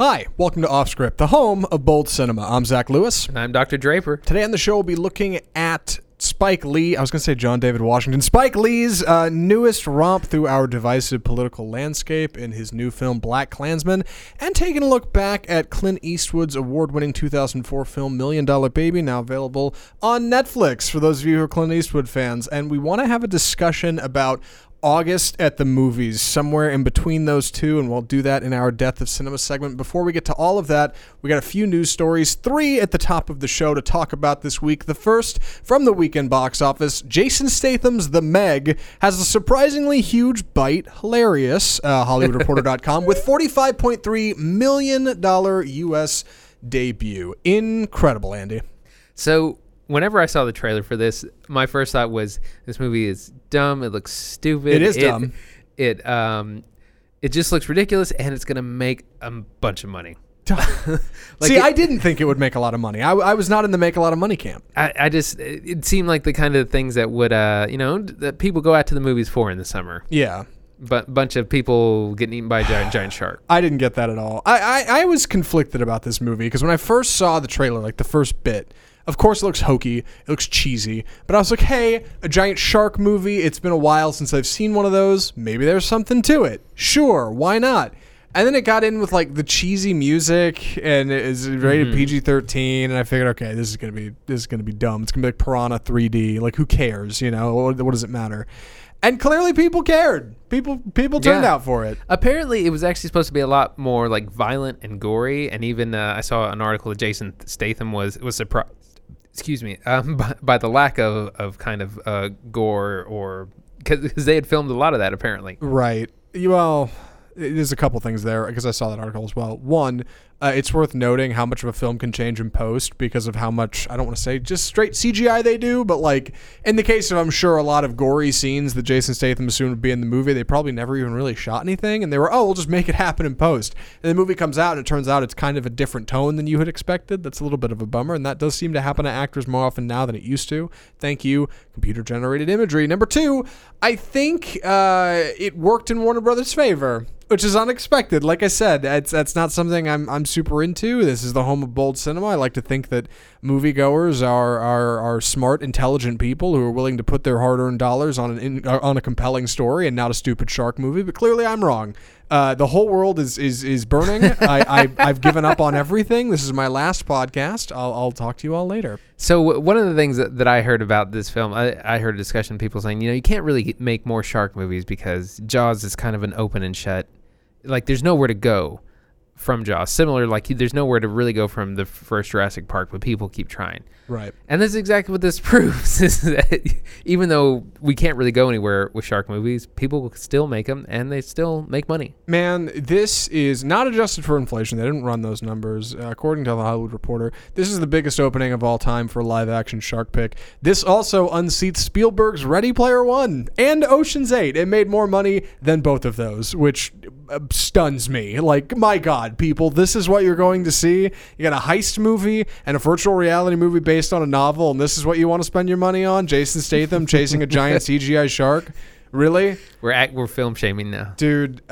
Hi, welcome to Off Script, the home of bold cinema. I'm Zach Lewis. And I'm Dr. Draper. Today on the show, we'll be looking at Spike Lee. I was going to say John David Washington. Spike Lee's uh, newest romp through our divisive political landscape in his new film Black Klansman, and taking a look back at Clint Eastwood's award winning 2004 film Million Dollar Baby, now available on Netflix for those of you who are Clint Eastwood fans. And we want to have a discussion about August at the movies, somewhere in between those two, and we'll do that in our Death of Cinema segment. Before we get to all of that, we got a few news stories, three at the top of the show to talk about this week. The first from the weekend box office Jason Statham's The Meg has a surprisingly huge bite, hilarious, uh, HollywoodReporter.com, with $45.3 million US debut. Incredible, Andy. So, whenever I saw the trailer for this, my first thought was this movie is dumb. It looks stupid. It is dumb. It um, it just looks ridiculous, and it's gonna make a bunch of money. See, it- I didn't think it would make a lot of money. I, I was not in the make a lot of money camp. I, I just it, it seemed like the kind of things that would uh, you know, that people go out to the movies for in the summer. Yeah. But bunch of people getting eaten by a giant giant shark. I didn't get that at all. I, I, I was conflicted about this movie because when I first saw the trailer, like the first bit, of course it looks hokey, it looks cheesy, but I was like, hey, a giant shark movie. It's been a while since I've seen one of those. Maybe there's something to it. Sure, why not? And then it got in with like the cheesy music and it is rated PG thirteen, and I figured, okay, this is gonna be this is gonna be dumb. It's gonna be like Piranha 3D. Like, who cares? You know, what, what does it matter? And clearly, people cared. People people turned Yeah. out for it. Apparently, it was actually supposed to be a lot more like violent and gory, and even uh, I saw an article that Jason Statham was was surprised. Excuse me, um, by, by the lack of of kind of uh, gore or because they had filmed a lot of that apparently. Right. Well, there's a couple things there because I saw that article as well. One, uh, it's worth noting how much of a film can change in post because of how much I don't want to say just straight CGI they do, but like in the case of I'm sure a lot of gory scenes that Jason Statham assumed would be in the movie, they probably never even really shot anything, and they were oh we'll just make it happen in post. And the movie comes out and it turns out it's kind of a different tone than you had expected. That's a little bit of a bummer, and that does seem to happen to actors more often now than it used to. Thank you, computer generated imagery. Number two, I think uh, it worked in Warner Brothers' favor which is unexpected. Like I said, that's that's not something I'm I'm super into. This is the home of bold cinema. I like to think that moviegoers are are are smart, intelligent people who are willing to put their hard-earned dollars on an in, uh, on a compelling story and not a stupid shark movie. But clearly, I'm wrong. Uh, the whole world is is is burning. I, I I've given up on everything. This is my last podcast. I'll I'll talk to you all later. So w- one of the things that, that I heard about this film, I, I heard a discussion of people saying, you know, you can't really make more shark movies because Jaws is kind of an open and shut. Like there's nowhere to go from Jaws. Similar, like there's nowhere to really go from the first Jurassic Park, but people keep trying. Right. And that's exactly what this proves is that even though we can't really go anywhere with shark movies, people will still make them and they still make money. Man, this is not adjusted for inflation. They didn't run those numbers. Uh, according to the Hollywood Reporter, this is the biggest opening of all time for live action shark pick. This also unseats Spielberg's Ready Player One and Ocean's Eight. It made more money than both of those, which uh, stuns me. Like, my God, people, this is what you're going to see. You got a heist movie and a virtual reality movie based on a novel, and this is what you want to spend your money on? Jason Statham chasing a giant CGI shark? Really? We're at, we're film shaming now. Dude,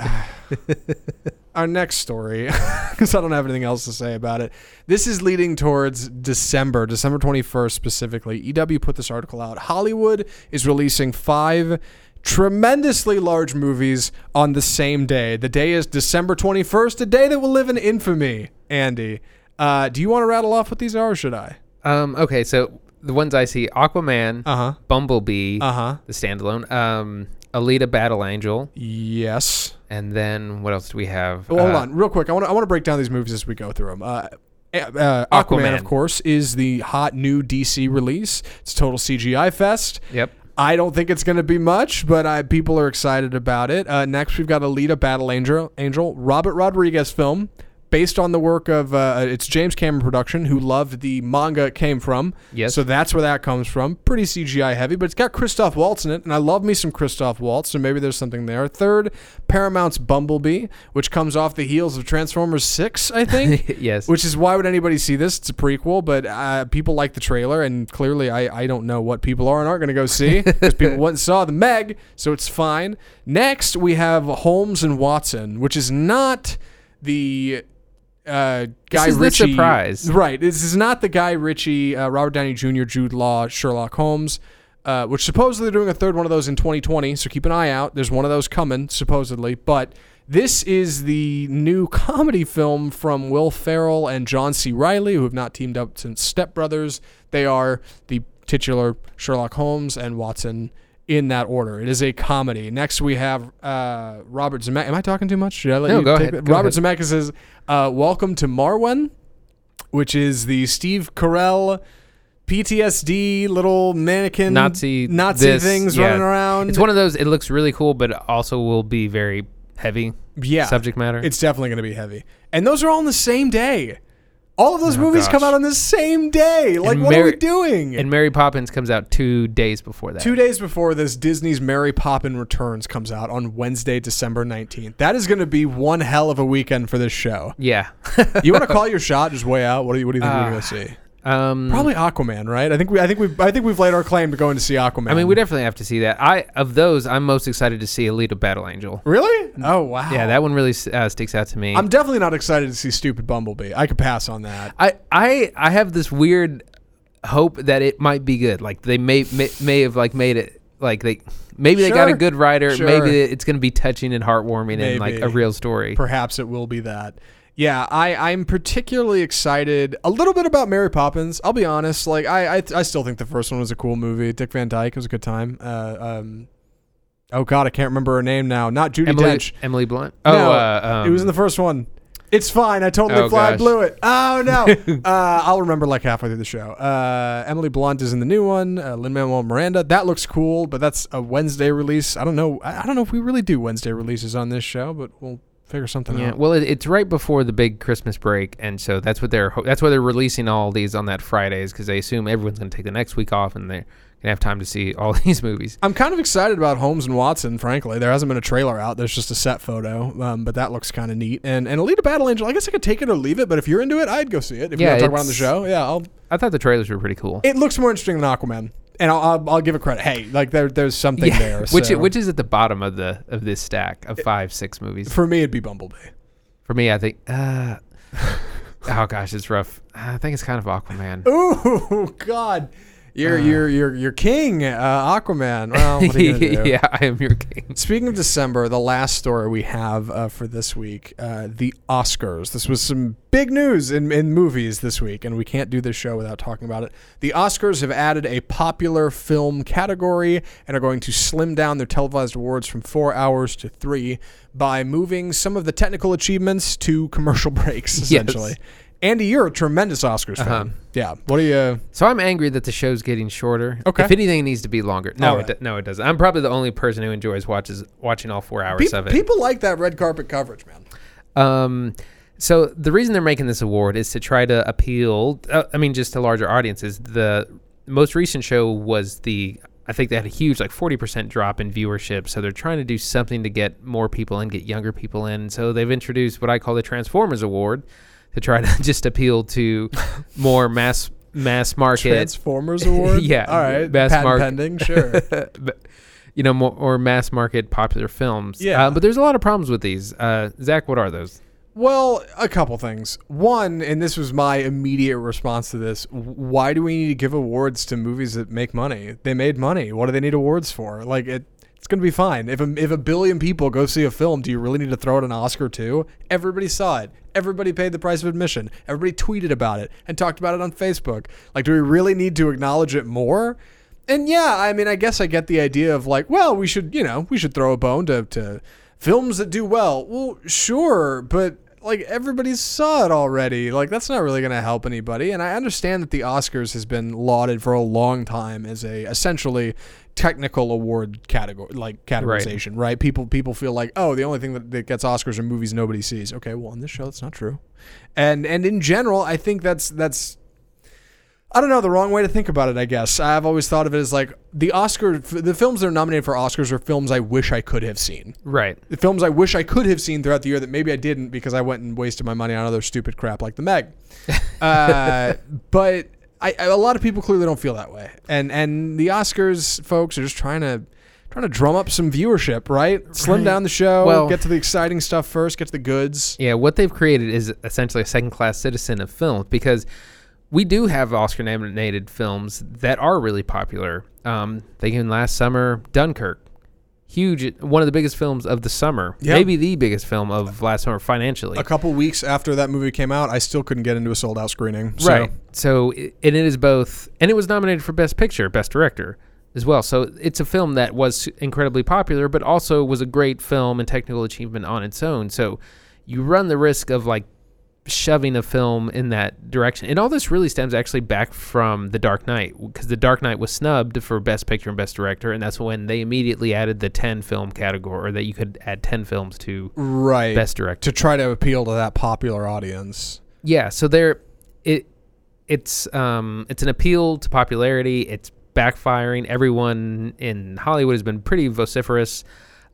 our next story, because I don't have anything else to say about it. This is leading towards December, December 21st specifically. EW put this article out. Hollywood is releasing five tremendously large movies on the same day. The day is December 21st, a day that will live in infamy. Andy, uh, do you want to rattle off what these are, or should I? Um, okay, so the ones I see Aquaman, Uh huh. Bumblebee, Uh huh. the standalone, um, Alita Battle Angel, Yes. and then what else do we have? Well, hold Uh, on, real quick. I want to I want to break down these movies as we go through them. Uh, uh, Aquaman, Aquaman. of course, is the hot new DC release. It's a total CGI fest. Yep. I don't think it's going to be much, but I, people are excited about it. Uh, next, we've got Alita Battle Angel, Angel, Robert Rodriguez film. Based on the work of uh, it's James Cameron production, who loved the manga it came from. Yes. So that's where that comes from. Pretty CGI heavy, but it's got Christoph Waltz in it, and I love me some Christoph Waltz, so maybe there's something there. Third, Paramount's Bumblebee, which comes off the heels of Transformers Six, I think. yes. Which is why would anybody see this? It's a prequel, but uh, people like the trailer, and clearly I, I don't know what people are and aren't going to go see because people went and saw the Meg, so it's fine. Next, we have Holmes and Watson, which is not the uh, Guy Ritchie. surprise. Right. This is not the Guy Ritchie, uh, Robert Downey Jr., Jude Law, Sherlock Holmes, uh, which supposedly they're doing a third one of those in 2020. So keep an eye out. There's one of those coming, supposedly. But this is the new comedy film from Will Ferrell and John C. Reilly, who have not teamed up since Step Brothers. They are the titular Sherlock Holmes and Watson in that order. It is a comedy. Next, we have uh, Robert Zemeckis. Am I talking too much? Should I let No, you go take ahead, go Robert ahead. Zemeckis says, uh, "Welcome to Marwen," which is the Steve Carell PTSD little mannequin Nazi Nazi this, things yeah. running around. It's one of those. It looks really cool, but also will be very heavy yeah, subject matter. It's definitely going to be heavy. And those are all on the same day. All of those Oh, movies come out on the same day. Like, And what are we doing? and Mary Poppins comes out two days before that. Two days before this, Disney's Mary Poppins Returns comes out on Wednesday, December 19th. That is going to be one hell of a weekend for this show. Yeah. You want to call your shot just way out? What do you, what do you think we're Uh, going to see? Um, Probably Aquaman, right? I think we I think we I think we've laid our claim to going to see Aquaman. I mean, we definitely have to see that. I of those, I'm most excited to see Alita Battle Angel. Really? Oh, wow. Yeah, that one really uh, sticks out to me. I'm definitely not excited to see Stupid Bumblebee. I could pass on that. I I I have this weird hope that it might be good. Like they may may, may have like made it like they maybe they got a good writer. Sure. Maybe it's going to be touching and heartwarming and like a real story. Perhaps it will be that. Yeah, I, I'm particularly excited a little bit about Mary Poppins. I'll be honest. Like I, I I still think the first one was a cool movie. Dick Van Dyke was a good time. Uh, um, oh God, I can't remember her name now. Not Judy Emily Dench. Emily Blunt. Oh, No, uh, um, it was in the first one. It's fine. I totally Oh, fly gosh. blew it. Oh no. uh, I'll remember like halfway through the show. Uh, Emily Blunt is in the new one. Uh, Lin Manuel Miranda. That looks cool, but that's a Wednesday release. I don't know. I I don't know if we really do Wednesday releases on this show, but we'll figure something out. Yeah, out. well, it, it's right before the big Christmas break, and so that's what they're ho- that's why they're releasing all these on that Fridays because they assume everyone's going to take the next week off and they're going to have time to see all these movies. I'm kind of excited about Holmes and Watson. Frankly, there hasn't been a trailer out. There's just a set photo, um, but that looks kind of neat. And and Alita Battle Angel. I guess I could take it or leave it, but if you're into it, I'd go see it. If Yeah, you want to talk about it on the show, yeah, I'll I thought the trailers were pretty cool. It looks more interesting than Aquaman, and I'll, I'll, I'll give it credit. Hey, like there, there's something Yeah, there. which so. which is at the bottom of the of this stack of five six movies. for me, it'd be Bumblebee. For me, I think. Uh, oh gosh, it's rough. I think it's kind of Aquaman. Oh God, you're Uh. you're you're you're king, uh, Aquaman. Well, what are you do? yeah, I am your king. Speaking of December, the last story we have uh, for this week, uh, the Oscars. This was some big news in, in movies this week, and we can't do this show without talking about it. The Oscars have added a popular film category and are going to slim down their televised awards from four hours to three by moving some of the technical achievements to commercial breaks, essentially. Andy, you're a tremendous Oscars fan. Uh-huh. Yeah. What do you? So I'm angry that the show's getting shorter. Okay. If anything, it needs to be longer. No, All it right. no, it doesn't. I'm probably the only person who enjoys watches watching all four hours Pe- of it. people like that red carpet coverage, man. Um, so the reason they're making this award is to try to appeal. Uh, I mean, just to larger audiences. The most recent show was the. I think they had a huge, like forty percent drop in viewership. So they're trying to do something to get more people in, get younger people in. So they've introduced what I call the Transformers Award to try to just appeal to more mass mass market. Transformers Award. Yeah, All right. best Patent mark- pending. Sure. but, you know, more or mass market popular films. Yeah. Uh, but there's a lot of problems with these. Uh, Zach, what are those? Well, a couple things. One, and this was my immediate response to this why do we need to give awards to movies that make money? They made money. What do they need awards for? Like, it, it's going to be fine. If a, if a billion people go see a film, do you really need to throw it an Oscar too? Everybody saw it. Everybody paid the price of admission. Everybody tweeted about it and talked about it on Facebook. Like, do we really need to acknowledge it more? And yeah, I mean, I guess I get the idea of like, well, we should, you know, we should throw a bone to, to films that do well. Well, sure, but like everybody saw it already. Like that's not really going to help anybody. And I understand that the Oscars has been lauded for a long time as a essentially technical award category, like categorization, right? People people feel like, oh, the only thing that, that gets Oscars are movies nobody sees. Okay, well, on this show, that's not true. And and in general, I think that's that's I don't know the wrong way to think about it. I guess I've always thought of it as like the Oscar, the films that are nominated for Oscars are films I wish I could have seen. Right. The films I wish I could have seen throughout the year that maybe I didn't because I went and wasted my money on other stupid crap like The Meg. uh, but I, a lot of people clearly don't feel that way, and and the Oscars folks are just trying to trying to drum up some viewership, right? Slim Right. down the show, Well- get to the exciting stuff first, get to the goods. Yeah, what they've created is essentially a second class citizen of film because we do have Oscar nominated films that are really popular. Um, thinking last summer, Dunkirk. Huge, one of the biggest films of the summer. Yeah. Maybe the biggest film of last summer financially. A couple weeks after that movie came out, I still couldn't get into a sold out screening. So. Right. So, and it is both, and it was nominated for Best Picture, Best Director as well. So it's a film that was incredibly popular, but also was a great film and technical achievement on its own. So you run the risk of like shoving a film in that direction. And all this really stems actually back from The Dark Knight, because The Dark Knight was snubbed for Best Picture and Best Director, and that's when they immediately added the 10 film category, or that you could add 10 films to Right. Best Director. to try to appeal to that popular audience. Yeah, so there it it's um it's an appeal to popularity. It's backfiring. Everyone in Hollywood has been pretty vociferous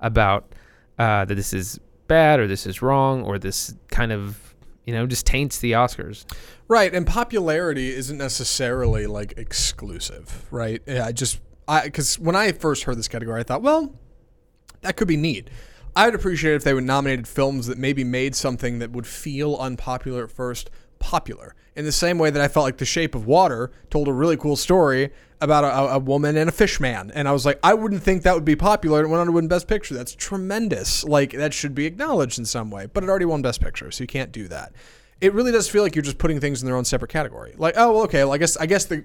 about uh, that this is bad or this is wrong or this kind of you know just taints the Oscars. Right, and popularity isn't necessarily like exclusive, right? Yeah, I just I because when I first heard this category, I thought, well, that could be neat. I would appreciate if they would nominated films that maybe made something that would feel unpopular at first popular. In the same way that I felt like The Shape of Water told a really cool story about a, a woman and a fish man, and I was like, I wouldn't think that would be popular. and It went on to win Best Picture. That's tremendous. Like that should be acknowledged in some way, but it already won Best Picture, so you can't do that it really does feel like you're just putting things in their own separate category. Like, oh, well, okay, well, I guess I guess the,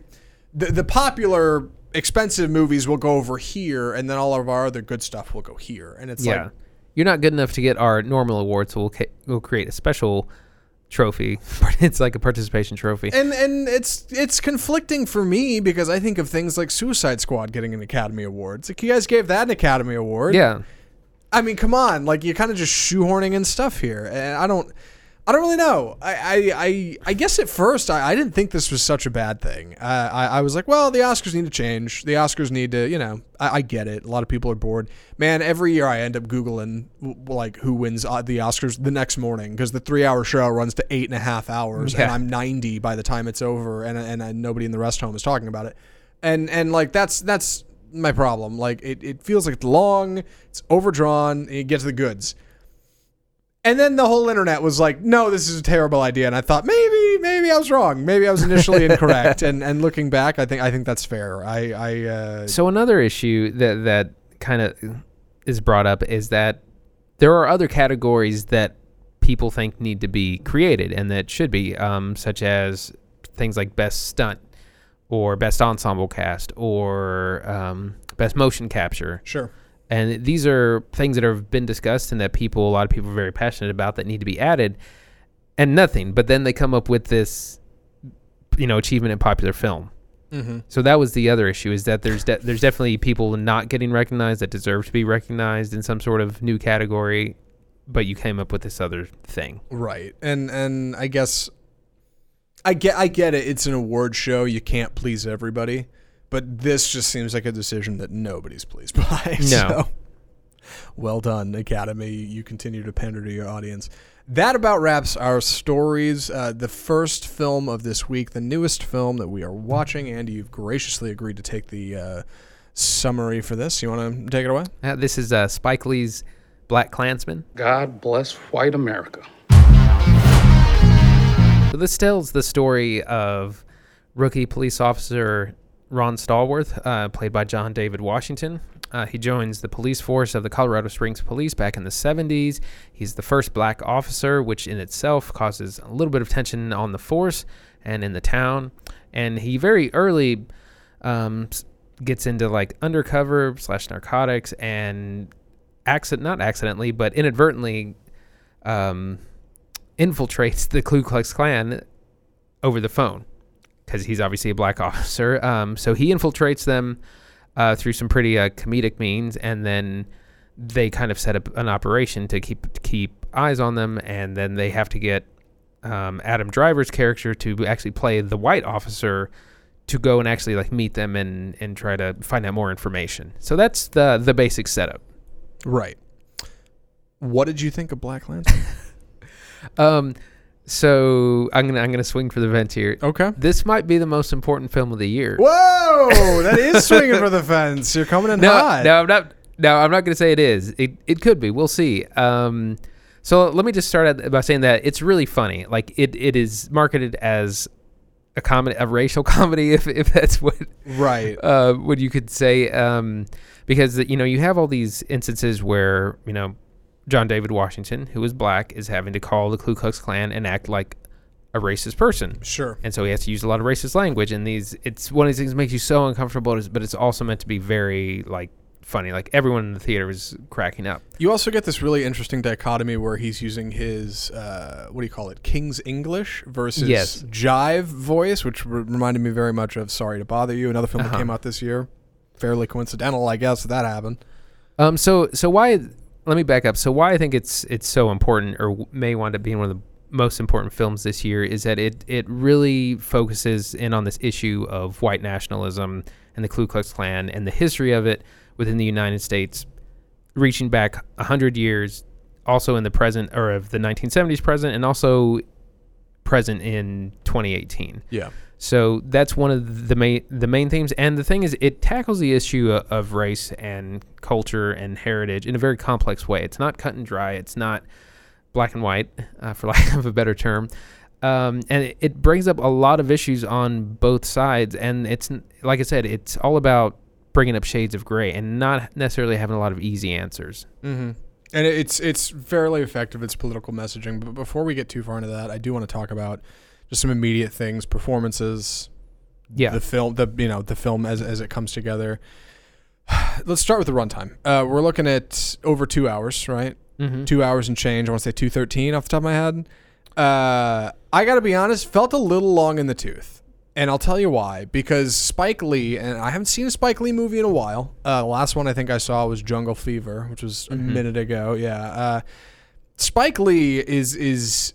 the the popular expensive movies will go over here, and then all of our other good stuff will go here. And it's yeah, like, you're not good enough to get our normal award, so we'll ca- we'll create a special trophy. it's like a participation trophy. and and it's it's conflicting for me because I think of things like Suicide Squad getting an Academy Award. It's like you guys gave that an Academy Award. yeah. I mean, come on, like you're kind of just shoehorning in stuff here, and I don't. I don't really know. I I, I, I guess at first I, I didn't think this was such a bad thing. Uh, I, I was like, well, the Oscars need to change. The Oscars need to, you know, I, I get it. A lot of people are bored. Man, every year I end up Googling like who wins uh, the Oscars the next morning because the three hour show runs to eight and a half hours and I'm 90 by the time it's over and, and, and nobody in the rest home is talking about it. And, and like that's, that's my problem. Like it, it feels like it's long, it's overdrawn, and you get to the goods. And then the whole internet was like, "No, this is a terrible idea." And I thought maybe, maybe I was wrong. Maybe I was initially incorrect. And and looking back, I think I think that's fair. I I uh, So another issue that that kind of is brought up is that there are other categories that people think need to be created and that should be, um, such as things like best stunt or best ensemble cast or um, best motion capture. sure. And these are things that have been discussed and that people, a lot of people are very passionate about that need to be added and nothing. But then they come up with this, you know, achievement in popular film. Mm-hmm. So that was the other issue is that there's de- there's definitely people not getting recognized that deserve to be recognized in some sort of new category, but you came up with this other thing. Right. And and I guess I get I get it. It's an award show. You can't please everybody. But this just seems like a decision that nobody's pleased by. So, well done, Academy. You continue to pander to your audience. That about wraps our stories. Uh, the first film of this week, the newest film that we are watching. Andy, you've graciously agreed to take the uh, summary for this. You want to take it away? Uh, this is uh, Spike Lee's Black Klansman. God bless white America. So this tells the story of rookie police officer Ron Stallworth, uh, played by John David Washington. Uh, he joins the police force of the Colorado Springs Police back in the 70s. He's the first black officer, which in itself causes a little bit of tension on the force and in the town. And he very early um, gets into like undercover slash narcotics and accident not accidentally but inadvertently um, infiltrates the Ku Klux Klan over the phone because he's obviously a black officer. Um, so he infiltrates them uh, through some pretty uh, comedic means, and then they kind of set up an operation to keep keep eyes on them, and then they have to get um, Adam Driver's character to actually play the white officer to go and actually like meet them and and try to find out more information. So that's the the basic setup. Right. What did you think of Black Lantern? Um, so I'm gonna I'm gonna swing for the vent here. okay. This might be the most important film of the year. Whoa, that is swinging for the fence. You're coming in No, hot. no, I'm not. No, I'm not going to say it is. It it could be. We'll see. Um, so let me just start by saying that it's really funny. Like it, it is marketed as a comedy, a racial comedy, if, if that's what Right. uh, what you could say. Um, because you know you have all these instances where you know John David Washington, who is black, is having to call the Ku Klux Klan and act like a racist person. Sure. And so he has to use a lot of racist language, and these it's one of these things that makes you so uncomfortable, but it's also meant to be very like funny. Like everyone in the theater was cracking up. You also get this really interesting dichotomy where he's using his uh, what do you call it, King's English versus Yes. Jive voice, which re- reminded me very much of Sorry to Bother You, another film that Uh-huh. came out this year. Fairly coincidental, I guess, that that happened. Um, so so why? Let me back up. So why I think it's it's so important, or may wind up being one of the most important films this year, is that it it really focuses in on this issue of white nationalism and the Ku Klux Klan and the history of it within the United States, reaching back hundred years, also in the present or of the 1970s present, and also present in 2018. Yeah. So that's one of the main the main themes, and the thing is, it tackles the issue of race and culture and heritage in a very complex way. It's not cut and dry. It's not black and white, uh, for lack of a better term. Um, and it, it brings up a lot of issues on both sides, and it's like I said, it's all about bringing up shades of gray and not necessarily having a lot of easy answers. Mm-hmm. And it's it's fairly effective. It's political messaging. But before we get too far into that, I do want to talk about just some immediate things, performances, Yeah, the film, the you know the film as as it comes together. Let's start with the runtime. Uh, we're looking at over two hours, right? mm-hmm. Two hours and change. I want to say two thirteen off the top of my head. Uh, I got to be honest, felt a little long in the tooth, and I'll tell you why. Because Spike Lee, and I haven't seen a Spike Lee movie in a while. Uh, the last one I think I saw was Jungle Fever, which was a Mhm. minute ago. Yeah. Uh, Spike Lee is is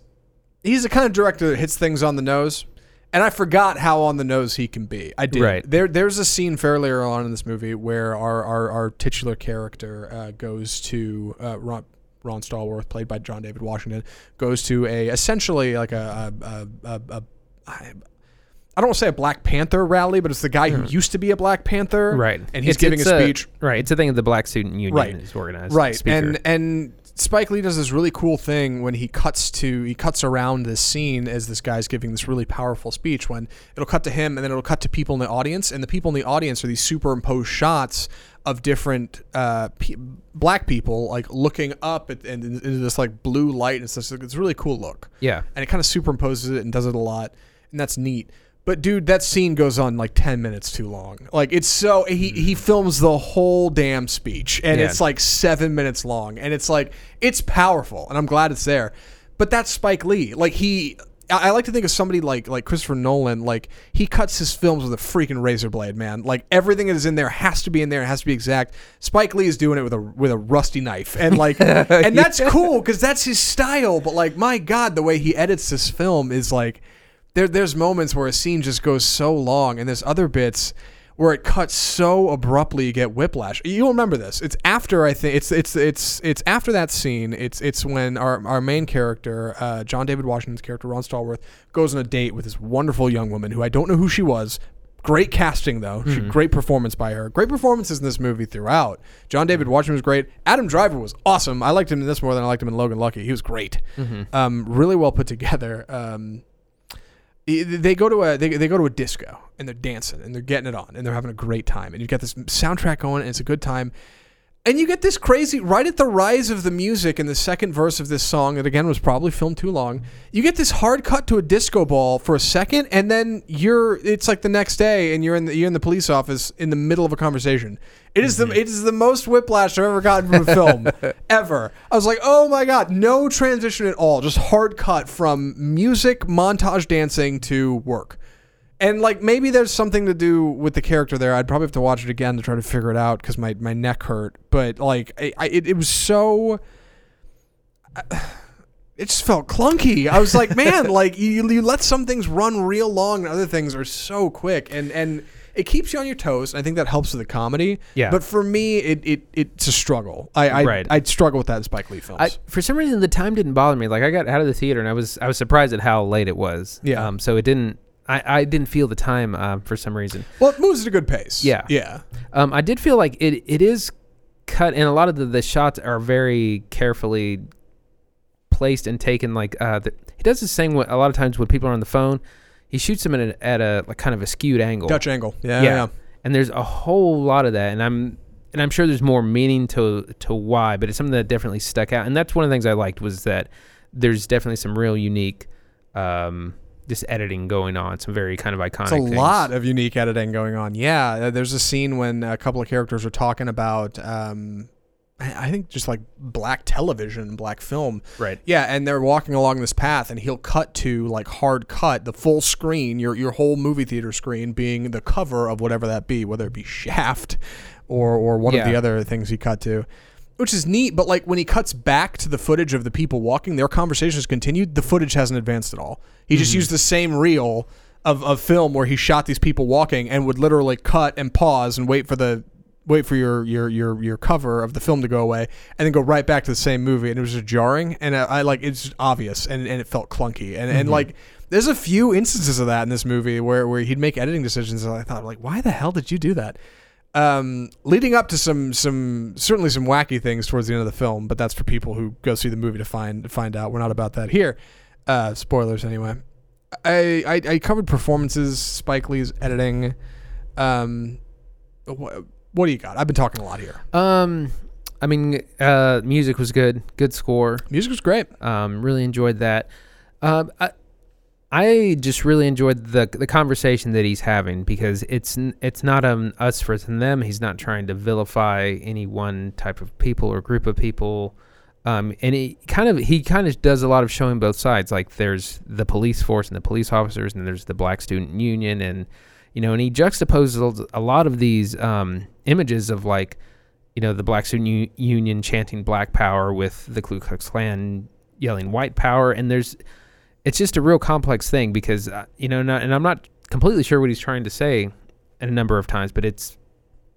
he's the kind of director that hits things on the nose. And I forgot how on the nose he can be. I did. Right. There, there's a scene fairly early on in this movie where our our, our titular character uh, goes to uh, Ron, Ron Stallworth, played by John David Washington, goes to a essentially like a, a, a, a, a I, don't want to say a Black Panther rally, but it's the guy who used to be a Black Panther, right. And he's It's- giving it's a speech, Right, it's a thing that the Black Student Union Right. is organized. right speaker. and and spike lee does this really cool thing when he cuts to he cuts around this scene as this guy's giving this really powerful speech when it'll cut to him and then it'll cut to people in the audience and the people in the audience are these superimposed shots of different uh, pe- black people like looking up at, and into this like blue light and stuff. So it's a really cool look yeah. and it kind of superimposes it and does it a lot, and that's neat. But dude, that scene goes on like ten minutes too long. Like it's so he he mm. films the whole damn speech, and Yeah. it's like seven minutes long, and it's like it's powerful, and I'm glad it's there. But that's Spike Lee. Like he. I I like to think of somebody like like Christopher Nolan. Like he cuts his films with a freaking razor blade, man. Like everything that is in there has to be in there. It has to be exact. Spike Lee is doing it with a with a rusty knife, and like, and that's cool because that's his style. But like, my God, the way he edits this film is like, there there's moments where a scene just goes so long, and there's other bits where it cuts so abruptly you get whiplash. You'll remember this. It's after I think it's it's it's it's after that scene. It's it's when our our main character, uh, John David Washington's character, Ron Stallworth, goes on a date with this wonderful young woman who I don't know who she was. Great casting though. She, great performance by her. Great performances in this movie throughout. John David Washington was great. Adam Driver was awesome. I liked him in this more than I liked him in Logan Lucky. He was great. Um, really well put together. Um, they go to a they, they go to a disco and they're dancing and they're getting it on and they're having a great time and you've got this soundtrack going and it's a good time. And you get this crazy right at the rise of the music in the second verse of this song that again was probably filmed too long you get this hard cut to a disco ball for a second and then you're it's like the next day and you're in the you're in the police office in the middle of a conversation it is the mm-hmm. it is the most whiplash I've ever gotten from a film ever. I was like, oh my god, no transition at all, just hard cut from music, montage, dancing to work. And like maybe there's something to do with the character there. I'd probably have to watch it again to try to figure it out because my, my neck hurt. But like I, I, it, it was so. It just felt clunky. I was like, man, like you, you let some things run real long and other things are so quick, and and it keeps you on your toes. And I think that helps with the comedy. Yeah. But for me, it, it it's a struggle. I I Right. I'd struggle with that in Spike Lee films. I, for some reason, the time didn't bother me. Like I got out of the theater and I was I was surprised at how late it was. Yeah. Um. So it didn't. I, I didn't feel the time um, for some reason. well, it moves at a good pace. Yeah. Yeah. Um. I did feel like it it is cut and a lot of the, the shots are very carefully placed and taken like uh the, he does this thing with, a lot of times when people are on the phone he shoots them at a, at a like kind of a skewed angle Dutch angle. Yeah, Yeah. yeah. and there's a whole lot of that and i'm and i'm sure there's more meaning to to why but it's something that definitely stuck out and that's one of the things i liked was that there's definitely some real unique um just editing going on some very kind of iconic It's a things. lot of unique editing going on. Yeah, there's a scene when a couple of characters are talking about, um, I I think just like black television, black film. right Yeah, and they're walking along this path, and he'll cut to like hard cut, the full screen, your your whole movie theater screen being the cover of whatever that be, whether it be Shaft or or one of the other things he cut to. Which is neat, but like when he cuts back to the footage of the people walking, their conversations continued. The footage hasn't advanced at all. He just mm-hmm. used the same reel of, of film where he shot these people walking and would literally cut and pause and wait for the wait for your your your your cover of the film to go away and then go right back to the same movie and it was just jarring and I, I like it's obvious and, and it felt clunky and, and like there's a few instances of that in this movie where, where he'd make editing decisions and I thought like why the hell did you do that? Um, leading up to some some certainly some wacky things towards the end of the film but that's for people who go see the movie to find to find out. We're not about that here. Uh, spoilers anyway. I, I I covered performances Spike Lee's editing um, what, do you got? I've been talking a lot here. um i mean uh music was good good score Music was great. Um, really enjoyed that. Um, I, I just really enjoyed the the conversation that he's having because it's it's not um us versus them. He's not trying to vilify any one type of people or group of people. Um, and he kind of he kind of does a lot of showing both sides. Like there's the police force and the police officers, and there's the Black Student Union, and you know, and he juxtaposes a lot of these um, images of like you know, the Black Student Union chanting Black Power with the Ku Klux Klan yelling White Power, and there's, it's just a real complex thing because uh, you know, not, and I'm not completely sure what he's trying to say, a number of times, but it's,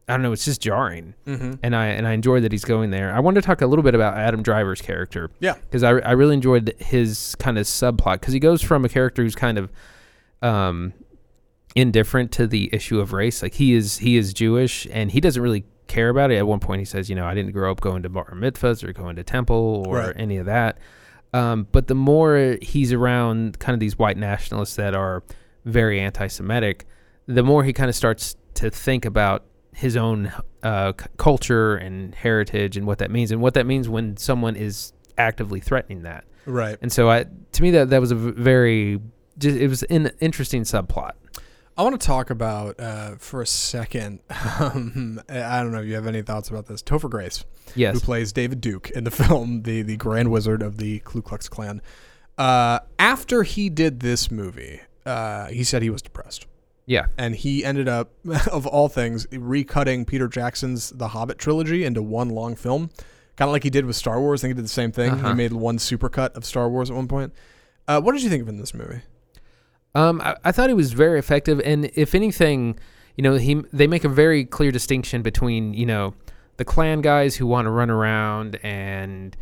I don't know, it's just jarring, Mm-hmm. and I and I enjoy that he's going there. I wanted to talk a little bit about Adam Driver's character, Yeah. because I I really enjoyed his kind of subplot because he goes from a character who's kind of, um, indifferent to the issue of race. Like he is he is Jewish and he doesn't really care about it. At one point he says, you know, I didn't grow up going to bar mitzvahs or going to temple or Right. any of that. Um, but the more he's around kind of these white nationalists that are very anti-Semitic, the more he kind of starts to think about his own uh, c- culture and heritage and what that means and what that means when someone is actively threatening that. Right. And so, I to me that that was a very just, it was an interesting subplot. I want to talk about uh, for a second. Um, I don't know if you have any thoughts about this. Topher Grace, yes. who plays David Duke in the film, the the Grand Wizard of the Ku Klux Klan. Uh, after he did this movie, uh, he said he was depressed. Yeah. and he ended up, of all things, recutting Peter Jackson's The Hobbit trilogy into one long film, kind of like he did with Star Wars. I think he did the same thing. He Uh-huh. made one supercut of Star Wars at one point. Uh, what did you think of in this movie? Um, I, I thought he was very effective, and if anything, you know, he they make a very clear distinction between you know the Klan guys who want to run around and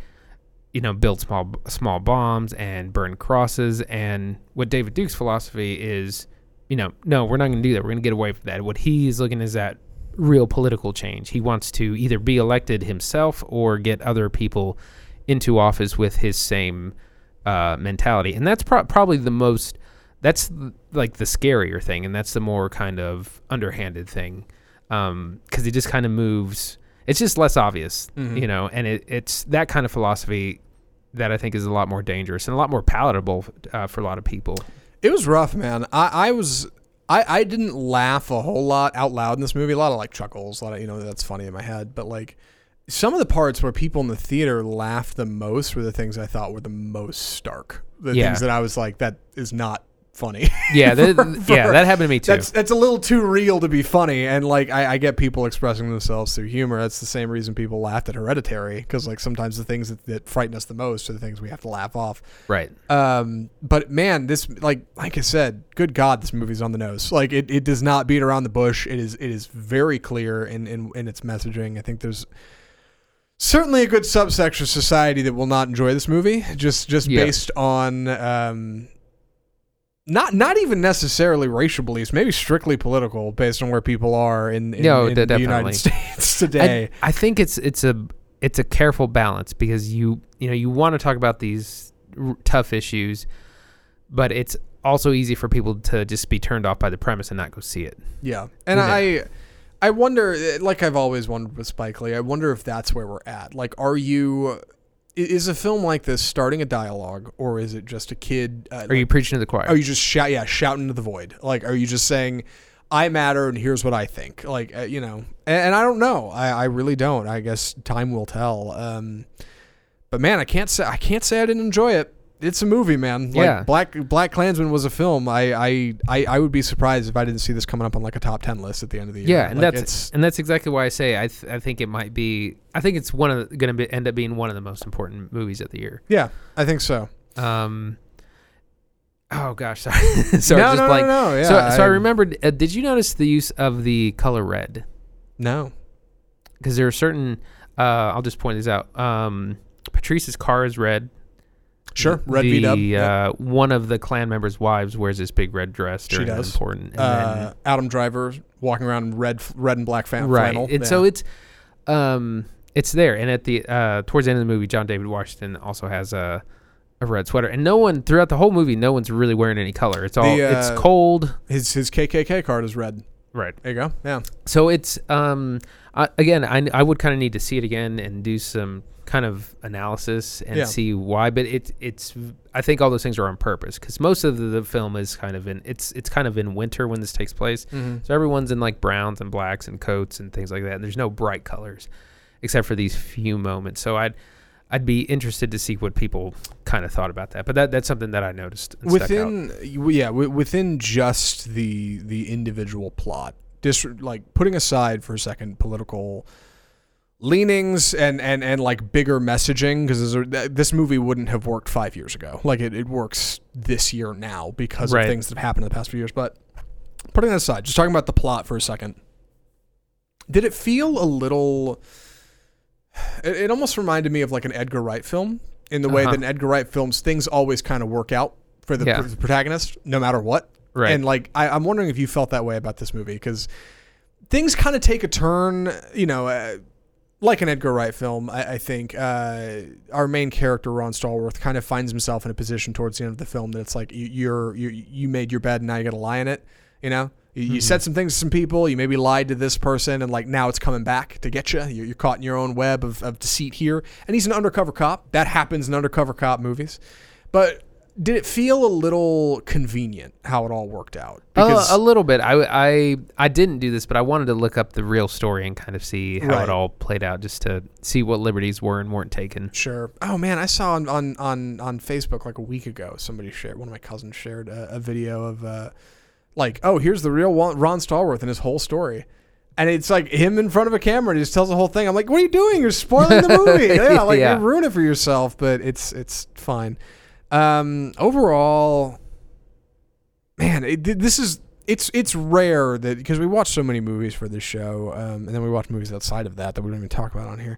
you know build small small bombs and burn crosses, and what David Duke's philosophy is, you know, no, we're not going to do that. We're going to get away from that. What he's looking is at real political change. He wants to either be elected himself or get other people into office with his same uh, mentality, and that's pro- probably the most that's like the scarier thing and that's the more kind of underhanded thing because he just kind of moves it's just less obvious Mhm. you know and it, it's that kind of philosophy that i think is a lot more dangerous and a lot more palatable uh, for a lot of people It was rough, man. I, I was I, I didn't laugh a whole lot out loud in this movie. A lot of like chuckles, a lot of you know that's funny in my head. But like some of the parts where people in the theater laughed the most were the things I thought were the most stark. The Yeah. things that I was like, that is not funny. yeah that, For- yeah that happened to me too That's that's a little too real to be funny, and like I, I get people expressing themselves through humor. That's the same reason people laughed at Hereditary, because like sometimes the things that, that frighten us the most are the things we have to laugh off. right Um, but man, this like like I said, good God, this movie's on the nose. Like it, it does not beat around the bush. It is it is very clear in, in, in its messaging. I think there's certainly a good subsection of society that will not enjoy this movie just just Yeah. based on um not not even necessarily racial beliefs, maybe strictly political, based on where people are in, in, No, in the. United States today. I think it's it's a it's a careful balance because you you know you want to talk about these r- tough issues, but it's also easy for people to just be turned off by the premise and not go see it. Yeah, and Yeah. I, I wonder, eh, like I've always wondered with Spike Lee, I wonder if that's where we're at. Like, are you? Is a film like this starting a dialogue, or is it just a kid? Uh, Are you like- preaching to the choir? Are you just shout? Yeah, shouting into the void. Like, are you just saying, "I matter," and here's what I think? Like, uh, you know, and, and I don't know. I, I really don't. I guess time will tell. Um, but man, I can't say I can't say I didn't enjoy it. It's a movie, man. Like Yeah. Black Black Klansman was a film. I, I I I would be surprised if I didn't see this coming up on like a top ten list at the end of the year. yeah, and Like, that's and that's exactly why I say I th- I think it might be I think it's one of going to end up being one of the most important movies of the year. yeah. I think so. Um. Oh gosh, sorry, sorry, no, just no, blank. no, no, Yeah, so, so I remembered. Uh, did you notice the use of the color red? No. Because there are certain. Uh, I'll just point these out. Um, Patrice's car is red. Sure. Red V Dub. Uh, Yep. One of the Klan members' wives wears this big red dress She during an does. important. And Uh, Adam Driver walking around in red red and black fan, right, flannel. and Yeah. so it's, um, it's there. And at the uh, towards the end of the movie, John David Washington also has a. A red sweater, and no one throughout the whole movie, no one's really wearing any color. It's all The, it's uh, cold, his his KKK card is red. Right? There you go. Yeah. So it's um I, again I, I would kind of need to see it again and do some kind of analysis and Yeah. see why but it it's I think all those things are on purpose cuz most of the, the film is kind of in it's it's kind of in winter when this takes place. Mm-hmm. So everyone's in like browns and blacks and coats and things like that and there's no bright colors except for these few moments. So I'd I'd be interested to see what people kind of thought about that. But that that's something that I noticed and stuck out. within yeah wi- within just the the individual plot dis- like putting aside for a second political leanings and and and like bigger messaging because uh, this movie wouldn't have worked five years ago like it, it works this year now because Right. of things that have happened in the past few years but putting that aside just talking about the plot for a second did it feel a little it, it almost reminded me of like an edgar wright film in the way Uh-huh. that in edgar wright films things always kind of work out for the, Yeah. pr- the protagonist no matter what right. and like I, i'm wondering if you felt that way about this movie because things kind of take a turn you know uh, like an edgar wright film i, I think uh, our main character ron stallworth kind of finds himself in a position towards the end of the film that it's like you, you're you, you made your bed and now you gotta lie in it you know you, you Mhm. said some things to some people you maybe lied to this person and like now it's coming back to get you you're, you're caught in your own web of, of deceit here and he's an undercover cop that happens in undercover cop movies but did it feel a little convenient how it all worked out? Uh, a little bit. I, I I didn't do this, but I wanted to look up the real story and kind of see how Right. it all played out, just to see what liberties were and weren't taken. sure. Oh man, I saw on on on, on Facebook like a week ago somebody shared one of my cousins shared a, a video of uh, like oh here's the real Ron Stallworth and his whole story. And it's like him in front of a camera and he just tells the whole thing. I'm like, what are you doing? You're spoiling the movie. yeah, like Yeah. you ruin it for yourself, but it's it's fine. Um, overall, man, it, this is it's it's rare that because we watch so many movies for this show, um, and then we watch movies outside of that that we don't even talk about on here.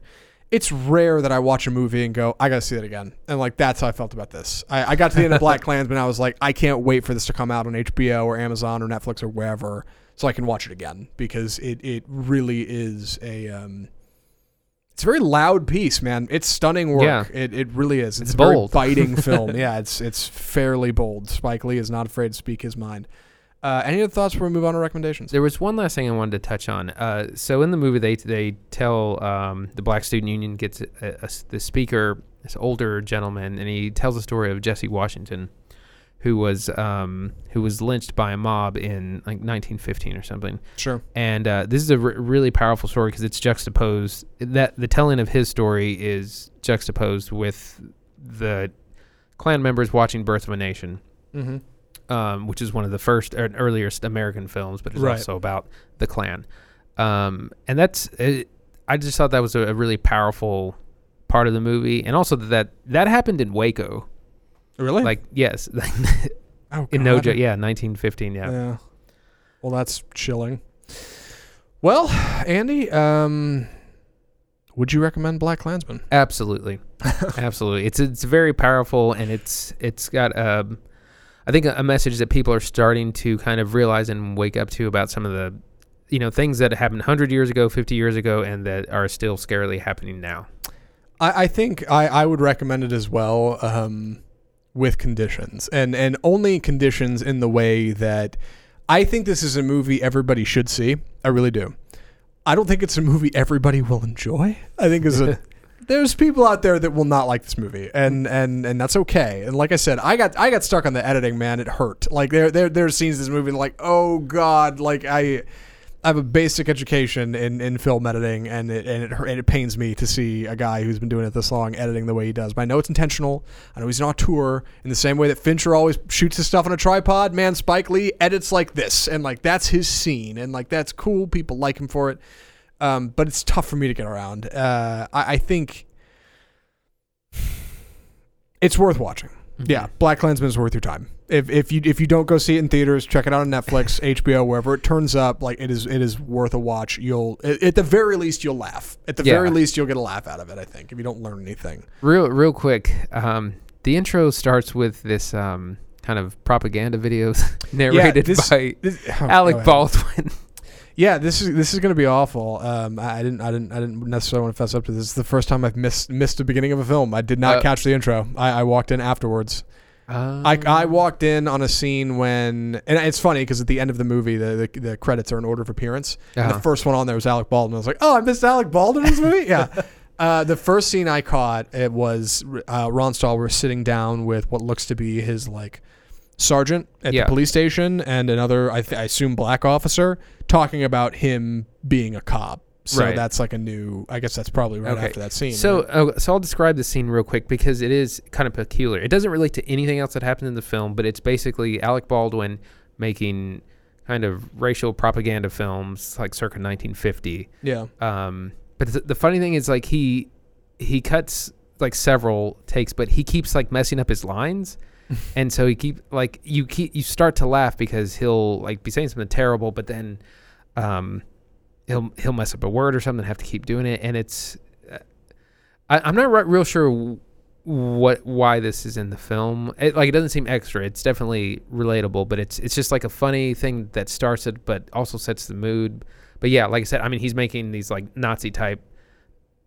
It's rare that I watch a movie and go, I gotta see that again, and like that's how I felt about this. I, I got to the end of Black Klansman, I was like, I can't wait for this to come out on HBO or Amazon or Netflix or wherever, so I can watch it again because it it really is a um, it's a very loud piece, man. It's stunning work. Yeah. It, it really is. It's, It's a very bold. biting film. Yeah, it's it's fairly bold. Spike Lee is not afraid to speak his mind. Uh, any other thoughts before we move on to recommendations? There was one last thing I wanted to touch on. Uh, so in the movie, they they tell um, the Black Student Union gets a, a, the speaker, this older gentleman, and he tells the story of Jesse Washington, who was um, who was lynched by a mob in like 1915 or something. Sure. and uh, this is a r- really powerful story because it's juxtaposed that the telling of his story is juxtaposed with the Klan members watching birth of a nation Mm-hmm. Um, which is one of the first or earliest american films but it's Right. also about the Klan. um, and that's it, i just thought that was a, a really powerful part of the movie and also that that happened in waco Really? like yes oh, in no joke yeah 1915 yeah Yeah. Well, that's chilling. Well, Andy, um, would you recommend Black Klansman? Absolutely, absolutely. It's it's very powerful, and it's it's got um, I think a, message that people are starting to kind of realize and wake up to about some of the, you know, things that happened 100 years ago, 50 years ago, and that are still scarily happening now. I, I think I, I would recommend it as well um, with conditions and and only conditions in the way that I think this is a movie everybody should see. I really do. I don't think it's a movie everybody will enjoy. I think is a there's people out there that will not like this movie and and and that's okay. And like I said, I got I got stuck on the editing, man. It hurt. Like there there there's scenes in this movie like, "Oh god, like I I have a basic education in, in film editing, and it and it, and it pains me to see a guy who's been doing it this long editing the way he does. But I know it's intentional. I know he's an auteur in the same way that Fincher always shoots his stuff on a tripod. Man, Spike Lee edits like this, and like that's his scene, and like that's cool. People like him for it. Um, but it's tough for me to get around. Uh, I, I think it's worth watching. Yeah, Black Klansman is worth your time. If if you if you don't go see it in theaters, check it out on Netflix, HBO, wherever it turns up. Like it is it is worth a watch. You'll at the very least you'll laugh. At the Yeah. very least you'll get a laugh out of it. I think if you don't learn anything. Real, real quick. Um, the intro starts with this um, kind of propaganda videos narrated this- by This, oh, Alec. Baldwin. Yeah, this is this is going to be awful. Um, I, I didn't I didn't I didn't necessarily want to fess up to this. This is the first time I've missed missed the beginning of a film. I did not Uh, catch the intro. I, I walked in afterwards. Um, I, I walked in on a scene when, and it's funny because at the end of the movie, the, the, the credits are in order of appearance. And Uh-huh. the first one on there was Alec Baldwin. I was like, oh, I missed Alec Baldwin in this movie? Yeah. Uh, the first scene I caught, it was uh, Ron Stahl was sitting down with what looks to be his like sergeant at Yeah. the police station and another, I, th- I assume, black officer talking about him being a cop. So Right. that's like a new. I guess that's probably right Okay. after that scene. So, right? uh, so I'll describe the scene real quick because it is kind of peculiar. It doesn't relate to anything else that happened in the film, but it's basically Alec Baldwin making kind of racial propaganda films, like circa 1950. yeah, Um, but the, the funny thing is, like he he cuts like several takes, but he keeps like messing up his lines, and so he keep like you keep you start to laugh because he'll like be saying something terrible, but then um, he'll he'll mess up a word or something, and have to keep doing it, and it's uh, I, I'm not re- real sure. what why this is in the film. It, like it doesn't seem extra. It's definitely relatable but it's it's just like a funny thing that starts it but also sets the mood. But yeah, like I said, I mean, he's making these like Nazi type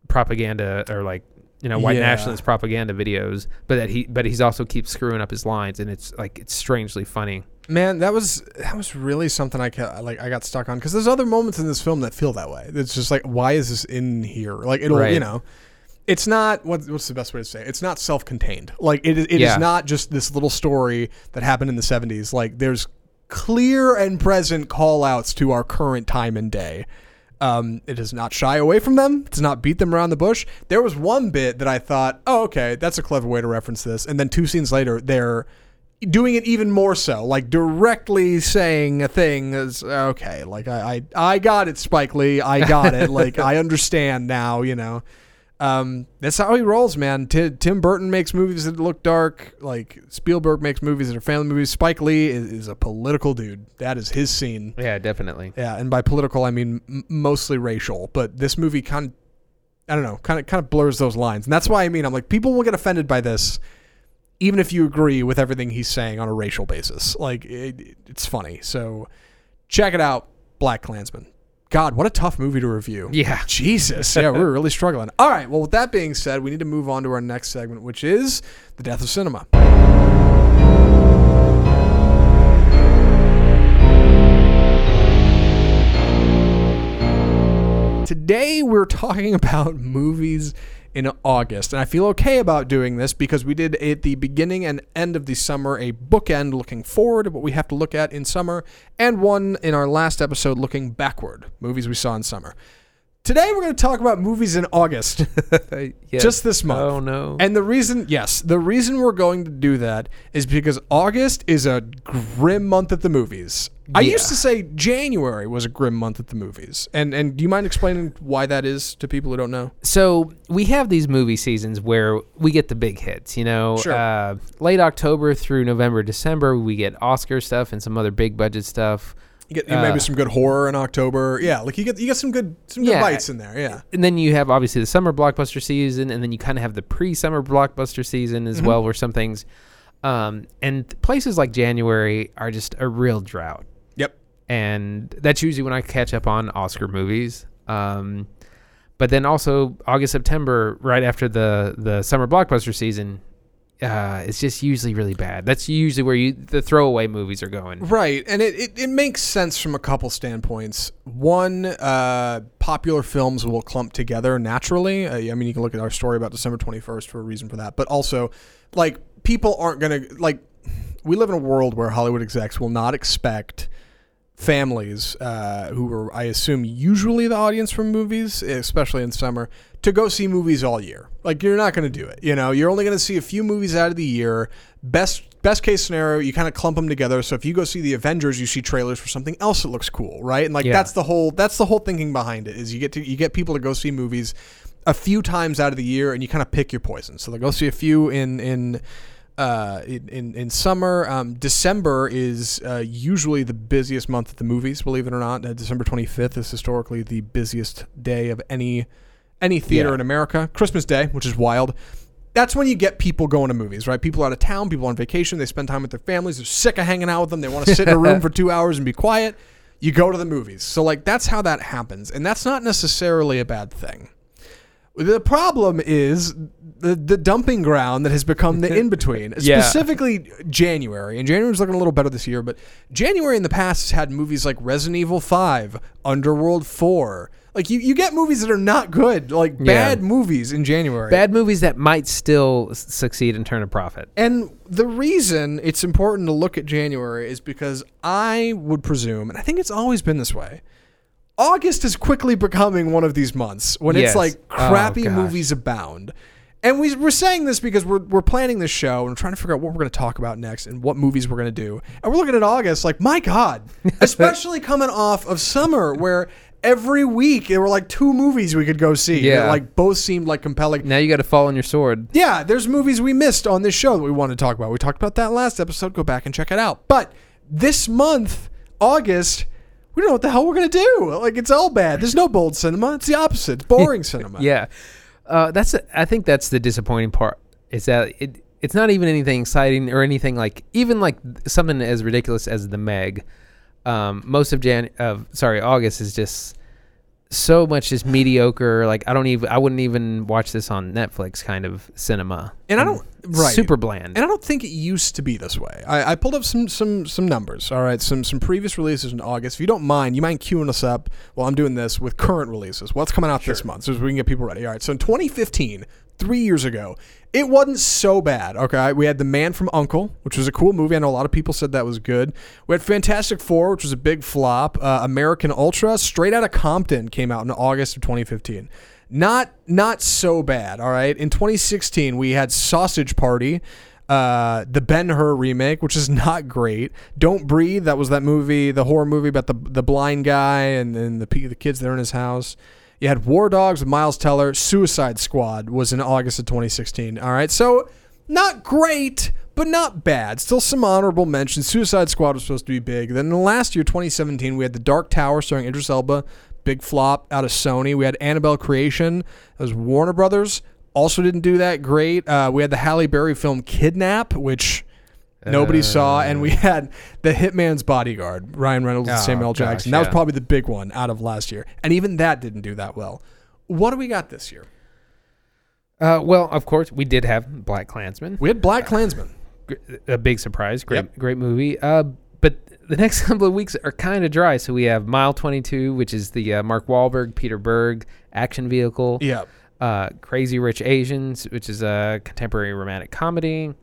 propaganda or like you know white Yeah. nationalist propaganda videos, but that he but he's also keeps screwing up his lines, and it's like it's strangely funny. Man, that was that was really something I ca- like. I got stuck on because there's other moments in this film that feel that way. It's just like, why is this in here? Like it'll, Right. you know, it's not what, what's the best way to say? It? It's not self-contained. Like it is. It is Yeah. not just this little story that happened in the '70s. Like there's clear and present call outs to our current time and day. Um, it does not shy away from them. It does not beat them around the bush. There was one bit that I thought, oh, okay, that's a clever way to reference this. And then two scenes later, they're doing it even more so, like directly saying a thing is okay. Like I, I, I got it, Spike Lee. I got it. like I understand now. You know, um, that's how he rolls, man. Ti- Tim Burton makes movies that look dark. Like Spielberg makes movies that are family movies. Spike Lee is, is a political dude. That is his scene. Yeah, definitely. Yeah, and by political I mean m- mostly racial. But this movie kind of, I don't know, kind of kind of blurs those lines, and that's why I mean I'm like people will get offended by this, even if you agree with everything he's saying on a racial basis. Like it, it's funny. So check it out, Black Klansman. God, what a tough movie to review. Yeah. Jesus. Yeah, we're really struggling. All right. Well, with that being said, we need to move on to our next segment, which is the death of cinema. Today we're talking about movies in August, and I feel okay about doing this because we did at the beginning and end of the summer a bookend looking forward at what we have to look at in summer, and one in our last episode looking backward, movies we saw in summer. Today we're going to talk about movies in August. Yes. Just this month. Oh no. And the reason, yes, the reason we're going to do that is because August is a grim month at the movies. I Yeah. used to say January was a grim month at the movies. And and do you mind explaining why that is to people who don't know? so we have these movie seasons where we get the big hits. You know, Sure. uh, late October through November, December, we get Oscar stuff and some other big budget stuff. You get maybe Uh, some good horror in October. Yeah, like you get you get some good some good Yeah. bites in there. Yeah. and then you have obviously the summer blockbuster season, and then you kind of have the pre-summer blockbuster season Mm-hmm. as well, where some things Um, and places like January are just a real drought. And that's usually when I catch up on Oscar movies. Um, but then also August, September, right after the the summer blockbuster season, uh, it's just usually really bad. That's usually where you the throwaway movies are going. Right, and it, it, it makes sense from a couple standpoints. One, uh, popular films will clump together naturally. Uh, I mean, you can look at our story about December 21st for a reason for that. But also, like, people aren't to, like, we live in a world where Hollywood execs will not expect families uh, who are, I assume, usually the audience for movies, especially in summer, to go see movies all year. Like you're not going to do it. You know, you're only going to see a few movies out of the year. Best best case scenario, you kind of clump them together. So if you go see the Avengers, you see trailers for something else that looks cool, right? And like Yeah. that's the whole that's the whole thinking behind it is you get to you get people to go see movies a few times out of the year, and you kind of pick your poison. So they go see a few in in uh, in, in, in summer. Um, December is uh, usually the busiest month at the movies, believe it or not. Uh, December 25th is historically the busiest day of any any theater Yeah. in America. Christmas Day, which is wild. That's when you get people going to movies, right? People out of town, people on vacation, they spend time with their families, they're sick of hanging out with them, they want to sit in a room for two hours and be quiet. You go to the movies. So, like, that's how that happens. And that's not necessarily a bad thing. The problem is the, the dumping ground that has become the in between, Yeah. specifically January. And January's looking a little better this year, but January in the past has had movies like Resident Evil 5, Underworld 4. Like, you, you get movies that are not good, like Yeah. bad movies in January. Bad movies that might still succeed and turn a profit. And the reason it's important to look at January is because I would presume, and I think it's always been this way, August is quickly becoming one of these months when it's like Oh, crappy gosh. movies abound. And we, we're saying this because we're, we're planning this show and we're trying to figure out what we're going to talk about next and what movies we're going to do. And we're looking at August like, my God, especially coming off of summer where every week there were like two movies we could go see. that, Yeah. like both seemed like compelling. Now you got to fall on your sword. Yeah, there's movies we missed on this show that we want to talk about. We talked about that last episode. Go back and check it out. But this month, August, we don't know what the hell we're gonna do. Like it's all bad. There's no bold cinema. It's the opposite. It's boring cinema. Yeah, uh, that's. I think that's the disappointing part. Is that it? It's not even anything exciting or anything like even like something as ridiculous as the Meg. Um, most of Jan of sorry August is just so much just mediocre. Like I don't even I wouldn't even watch this on Netflix kind of cinema. And I don't- right. super bland. And I don't think it used to be this way. I, I pulled up some some some numbers. All right, some some previous releases in August. If you don't mind, you mind queuing us up while I'm doing this with current releases. What's coming out this month, so we can get people ready. All right. So in 2015, three years ago, it wasn't so bad. Okay, we had The Man from Uncle, which was a cool movie. I know a lot of people said that was good. We had Fantastic Four, which was a big flop. Uh, American Ultra, Straight Outta Compton, came out in August of 2015 not not so bad. All right. In 2016, we had Sausage Party, uh, the Ben Hur remake, which is not great. Don't Breathe. That was that movie, the horror movie about the the blind guy and and the the kids that are in his house. You had War Dogs Miles Teller. Suicide Squad was in August of 2016. All right. So not great, but not bad. Still some honorable mentions. Suicide Squad was supposed to be big. Then in the last year, 2017, we had The Dark Tower starring Idris Elba. Big flop out of Sony. We had Annabelle Creation. That was Warner Brothers. Also didn't do that great. Uh, we had the Halle Berry film Kidnap, which nobody saw. And we had The Hitman's Bodyguard, Ryan Reynolds and Oh, Samuel L. gosh, Jackson. That was yeah. probably the big one out of last year. And even that didn't do that well. What do we got this year? uh, well, of course, we did have Black Klansman. We had Black Klansman. Gr- a big surprise. Great, Yep. great movie. Uh, but the next couple of weeks are kind of dry. So we have Mile 22, which is the uh, Mark Wahlberg, Peter Berg action vehicle. Yeah. Uh, Crazy Rich Asians, which is a contemporary romantic comedy.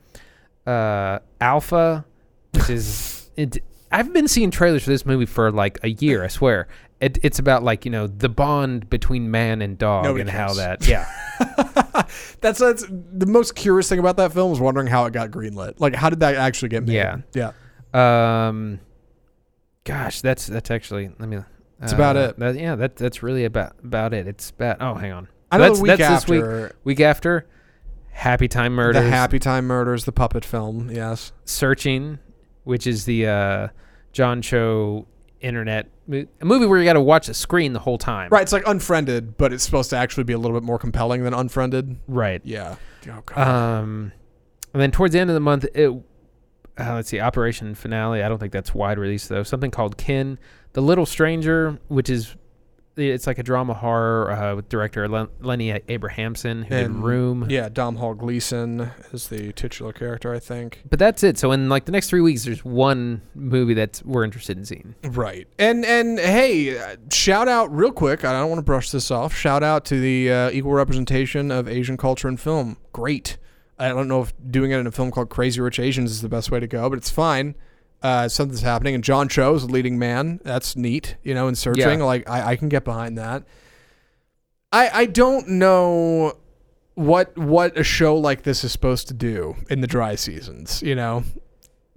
Uh, Alpha, which is it. I've been seeing trailers for this movie for like a year. I swear. It, it's about like you know the bond between man and dog Nobody and how cares. that yeah That's that's the most curious thing about that film is wondering how it got greenlit. Like, how did that actually get made? Yeah. yeah. Um, gosh, that's that's actually let me. That's about uh, it. That, yeah, that that's really about about it. It's about. Oh, hang on. I know that's, the week that's this week. Week after, Happy Time Murders, the Happy Time Murders, the puppet film. Yes. Searching, which is the uh, John Cho internet mo- a movie where you got to watch the screen the whole time. Right. It's like Unfriended, but it's supposed to actually be a little bit more compelling than Unfriended. Right. Yeah. Oh, God. Um, And then towards the end of the month, it uh, let's see, Operation Finale. I don't think that's wide release though. Something called Kin, The Little Stranger, which is it's like a drama horror uh, with director Len- Lenny Abrahamson who did Room. Yeah, Domhnall Gleeson is the titular character, I think. But that's it. So in like the next three weeks, there's one movie that we're interested in seeing. Right. And and hey, shout out real quick. I don't want to brush this off. Shout out to the uh, equal representation of Asian culture in film. Great. I don't know if doing it in a film called Crazy Rich Asians is the best way to go, but it's fine. Uh, something's happening, and John Cho is the leading man. That's neat, you know. In searching, Yeah. like I, I can get behind that. I I don't know what what a show like this is supposed to do in the dry seasons. You know,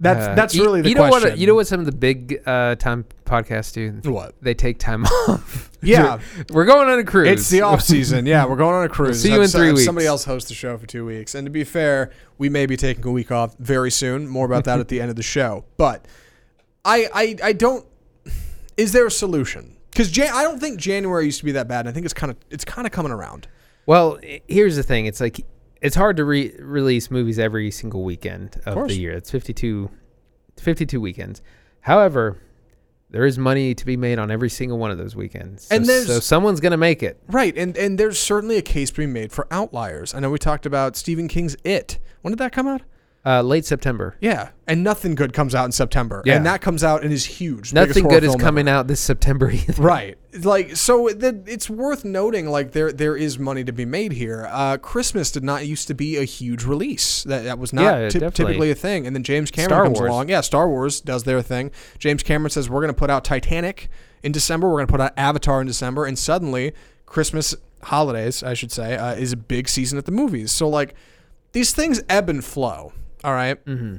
that's Uh, that's you- really the you know question. what you know what some of the big uh, time podcasts do. What? They take time off. Yeah, we're going on a cruise. It's the off season. Yeah, we're going on a cruise. see you Have in three have weeks. Somebody else hosts the show for two weeks. And to be fair, we may be taking a week off very soon. More about that at the end of the show. But I, I, I don't. Is there a solution? Because Jan- I don't think January used to be that bad. And I think it's kind of it's kind of coming around. Well, here's the thing. It's like it's hard to re- release movies every single weekend of, course. the year. It's 52, 52 weekends. However, there is money to be made on every single one of those weekends. So, And so someone's gonna make it. Right, and and there's certainly a case being made for outliers. I know we talked about Stephen King's It. When did that come out? Uh, late September. Yeah, and nothing good comes out in September. Yeah. and that comes out and is huge. Nothing good is coming ever. out this September either. Right. Like so the, it's worth noting like there there is money to be made here. Uh, Christmas did not used to be a huge release. That that was not Yeah, definitely. typically a thing. And then James Cameron Star comes Wars. along. Yeah, Star Wars does their thing. James Cameron says we're going to put out Titanic in December. We're going to put out Avatar in December and suddenly Christmas holidays, I should say, uh, is a big season at the movies. So like these things ebb and flow, all right? Mm-hmm.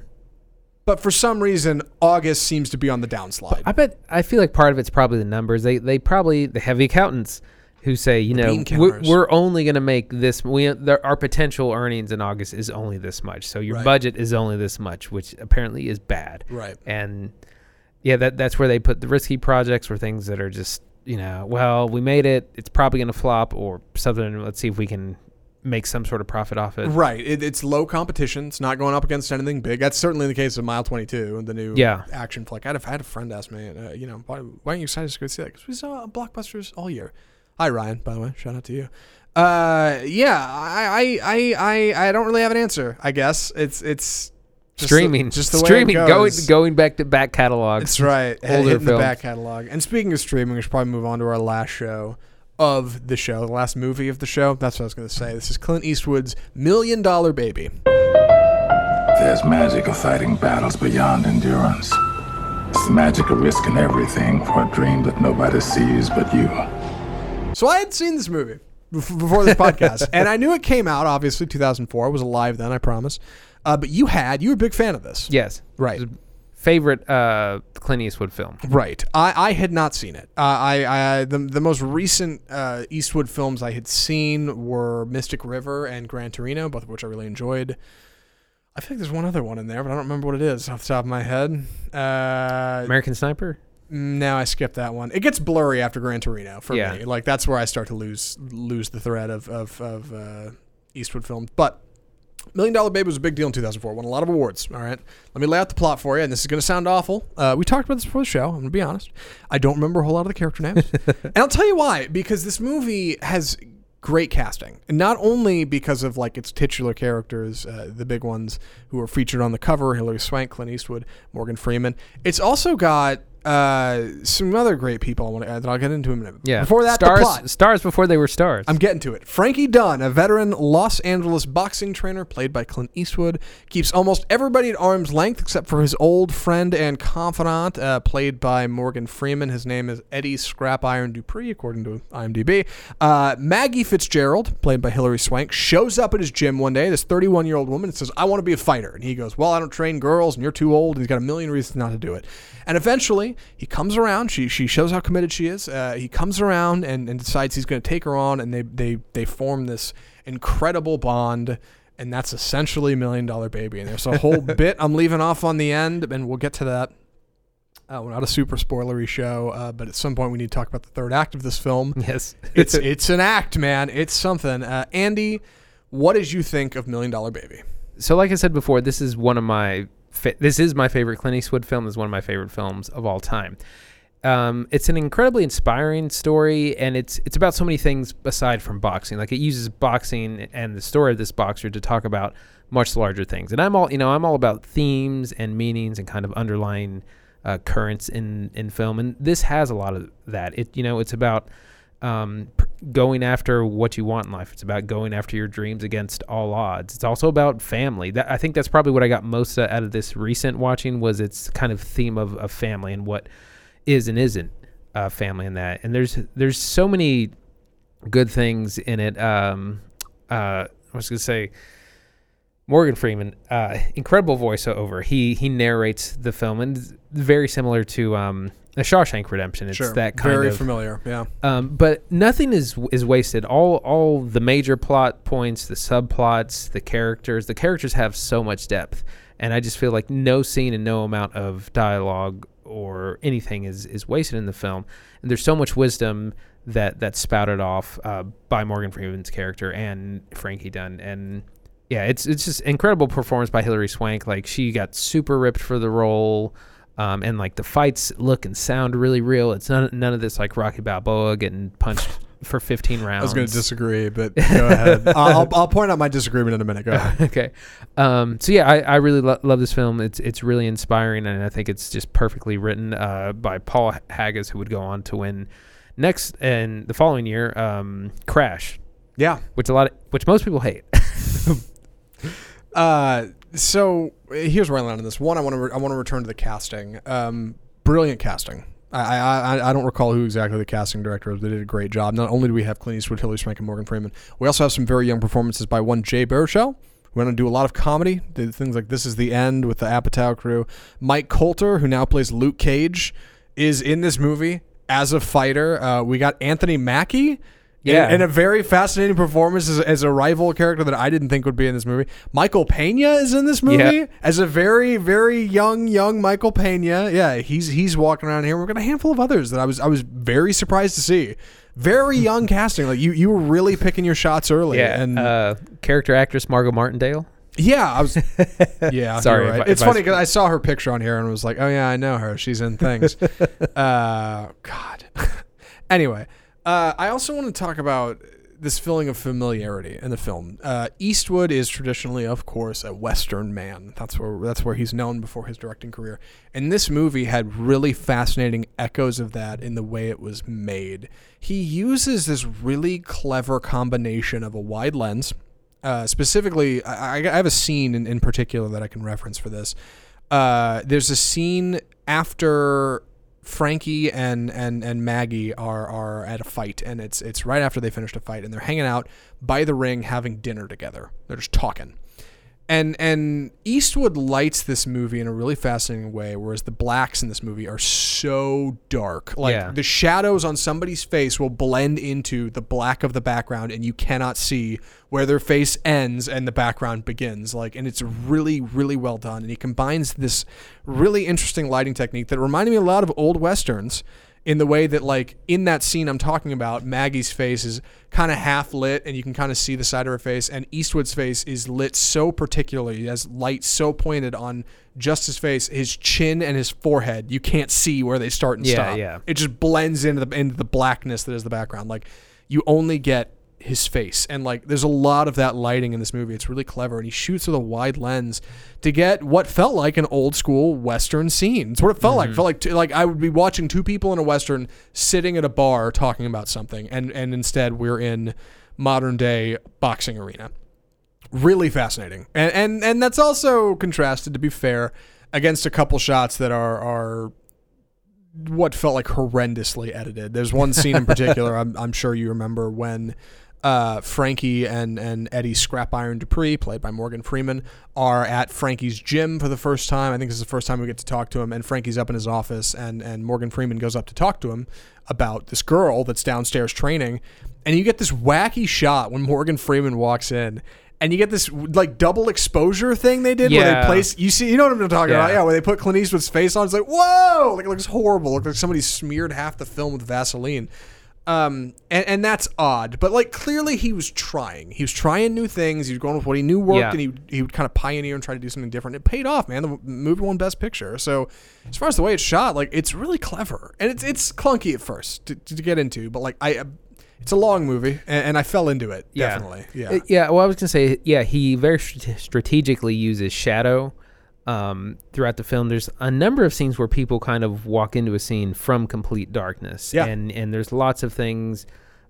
But for some reason August seems to be on the downslide. I bet. I feel like part of it's probably the numbers. They they probably the heavy accountants who say you know bean we're, counters. we're only going to make this. We there, our potential earnings in August is only this much. So your Right. budget is only this much, which apparently is bad. right. And yeah, that that's where they put the risky projects or things that are just you know well we made it. It's probably going to flop or something. Let's see if we can make some sort of profit off it. Right. It, it's low competition. It's not going up against anything big. That's certainly the case of Mile 22, and the new Yeah. action flick. I had, a, I had a friend ask me, uh, you know, why, why aren't you excited to go see that? Because we saw blockbusters all year. Hi, Ryan, by the way. Shout out to you. Uh, yeah, I, I, I, I, I don't really have an answer, I guess. It's, it's just the- Streaming, just the way streaming, going going back to back catalogs. That's right. Older hitting the films. back catalog. And speaking of streaming, we should probably move on to our last show of the show, the last movie of the show. That's what I was going to say. This is Clint Eastwood's Million Dollar Baby. There's magic of fighting battles beyond endurance. It's the magic of risking everything for a dream that nobody sees but you. So I had seen this movie before this podcast, and I knew it came out obviously 2004. I was alive then, I promise. Uh, but you had you were a big fan of this, Yes, right? Favorite uh, Clint Eastwood film. Right. I, I had not seen it. Uh, I, I the, the most recent uh, Eastwood films I had seen were Mystic River and Gran Torino, both of which I really enjoyed. I think there's one other one in there, but I don't remember what it is off the top of my head. Uh, American Sniper. No, I skipped that one. It gets blurry after Gran Torino for Yeah. me. Like that's where I start to lose lose the thread of of, of uh, Eastwood films. But Million Dollar Baby was a big deal in 2004. Won a lot of awards. All right, let me lay out the plot for you, and this is going to sound awful. Uh, we talked about this before the show. I'm going to be honest. I don't remember a whole lot of the character names, and I'll tell you why. Because this movie has great casting, and not only because of like its titular characters, uh, the big ones who are featured on the cover: Hilary Swank, Clint Eastwood, Morgan Freeman. It's also got uh, some other great people I want to add that I'll get into in a minute. Yeah. Before that, stars the plot. stars before they were stars. I'm getting to it. Frankie Dunn, a veteran Los Angeles boxing trainer played by Clint Eastwood, keeps almost everybody at arm's length except for his old friend and confidant, uh, played by Morgan Freeman. His name is Eddie Scrap Iron Dupree, according to IMDb. Uh, Maggie Fitzgerald, played by Hilary Swank, shows up at his gym one day. This 31 year old woman and says, "I want to be a fighter," and he goes, "Well, I don't train girls, and you're too old." And he's got a million reasons not to do it. And eventually, he comes around. She she shows how committed she is. Uh, he comes around and, and decides he's going to take her on, and they they they form this incredible bond. And that's essentially Million Dollar Baby. And there's a whole bit I'm leaving off on the end, and we'll get to that. Uh, we're not a super spoilery show, uh, but at some point we need to talk about the third act of this film. yes. It's it's an act, man. It's something. Uh, Andy, what did you think of Million Dollar Baby? so like I said before, this is one of my fa- this is my favorite Clint Eastwood film. This is one of my favorite films of all time. Um, it's an incredibly inspiring story, and it's it's about so many things aside from boxing. Like it uses boxing and the story of this boxer to talk about much larger things. And I'm all you know, I'm all about themes and meanings and kind of underlying uh, currents in in film. And this has a lot of that. It you know, it's about um, going after what you want in life. It's about going after your dreams against all odds. It's also about family. That I think that's probably what I got most uh, out of this recent watching was its kind of theme of, of family and what is and isn't uh, family in that. And there's there's so many good things in it. Um, uh, I was gonna say. Morgan Freeman, uh, incredible voiceover. He he narrates the film, and very similar to um, The Shawshank Redemption. It's sure. that kind Very of familiar. Yeah. um, but nothing is is wasted. All all the major plot points, the subplots, the characters. The characters have so much depth, and I just feel like no scene and no amount of dialogue or anything is is wasted in the film. And there's so much wisdom that that's spouted off uh, by Morgan Freeman's character and Frankie Dunn. And yeah, it's it's just incredible performance by Hilary Swank. Like she got super ripped for the role. Um, and like the fights look and sound really real. It's none, none of this like Rocky Balboa getting punched for 15 rounds. I was going to disagree, but go ahead. I'll, I'll point out my disagreement in a minute. Go ahead. okay. Um, so yeah, I, I really lo- love this film. It's it's really inspiring, and I think it's just perfectly written uh, by Paul Haggis, who would go on to win next and the following year, um, Crash, Yeah. which a lot of, which most people hate. Uh, so here's where I land on this. One, I want to re- I want to return to the casting. Um, brilliant casting. I, I I don't recall who exactly the casting director was. But they did a great job. Not only do we have Clint Eastwood, Hilary Swank, and Morgan Freeman, we also have some very young performances by one Jay Baruchel. We're going to do a lot of comedy. Did things like This Is the End with the Apatow crew. Mike Colter, who now plays Luke Cage, is in this movie as a fighter. Uh, we got Anthony Mackie. Yeah. And, and a very fascinating performance as, as a rival character that I didn't think would be in this movie. Michael Pena is in this movie Yeah. as a very, very young, young Michael Pena. Yeah, he's he's walking around here. We've got a handful of others that I was I was very surprised to see. Very young casting. Like you, you were really picking your shots early. yeah. and uh, character actress Margot Martindale. yeah, I was. Yeah, Sorry you're if it's if funny because I saw her picture on here and was like, oh yeah, I know her. She's in things. uh, God. anyway, uh, I also want to talk about this feeling of familiarity in the film. Uh, Eastwood is traditionally, of course, a Western man. That's where that's where he's known before his directing career. And this movie had really fascinating echoes of that in the way it was made. He uses this really clever combination of a wide lens. Uh, specifically, I, I have a scene in, in particular that I can reference for this. Uh, there's a scene after Frankie and, and, and Maggie are, are at a fight, and it's it's right after they finished a fight, and they're hanging out by the ring having dinner together. They're just talking. And and Eastwood lights this movie in a really fascinating way, whereas the blacks in this movie are so dark. Like Yeah. the shadows on somebody's face will blend into the black of the background, and you cannot see where their face ends and the background begins. Like, and it's really, really well done. And he combines this really interesting lighting technique that reminded me a lot of old westerns in the way that like in that scene I'm talking about, Maggie's face is kind of half lit and you can kind of see the side of her face and Eastwood's face is lit so particularly, he has light so pointed on just his face, his chin and his forehead. You can't see where they start and Yeah, stop. yeah. It just blends into the into the blackness that is the background. Like you only get his face. And like there's a lot of that lighting in this movie. It's really clever. And he shoots with a wide lens to get what felt like an old school western scene. It's what it felt like. Mm-hmm. It felt like t- like i would be watching two people in a western sitting at a bar talking about something. And and instead we're in modern day boxing arena. Really fascinating. And and and that's also contrasted to be fair against a couple shots that are are what felt like horrendously edited. There's one scene in particular I'm, I'm sure you remember when uh, Frankie and, and Eddie Scrap Iron Dupree, played by Morgan Freeman, are at Frankie's gym for the first time. I think this is the first time we get to talk to him. And Frankie's up in his office, and, and Morgan Freeman goes up to talk to him about this girl that's downstairs training. And you get this wacky shot when Morgan Freeman walks in. And you get this like double exposure thing they did where they place you see you know what I'm talking about Yeah. yeah where they put Clint Eastwood's face on it's like whoa like it looks horrible it looks like somebody smeared half the film with Vaseline Um, and, and that's odd, but like clearly he was trying. He was trying new things. He was going with what he knew worked, Yeah. and he he would kind of pioneer and try to do something different. It paid off, man. The movie won Best Picture. So as far as the way it's shot, like it's really clever, and it's it's clunky at first to, to get into, but like I, it's a long movie, and, and I fell into it Yeah. definitely. Yeah, Uh, yeah. Well, I was gonna say, yeah, he very strate- strategically uses shadow um, throughout the film. There's a number of scenes where people kind of walk into a scene from complete darkness, Yeah. and and there's lots of things,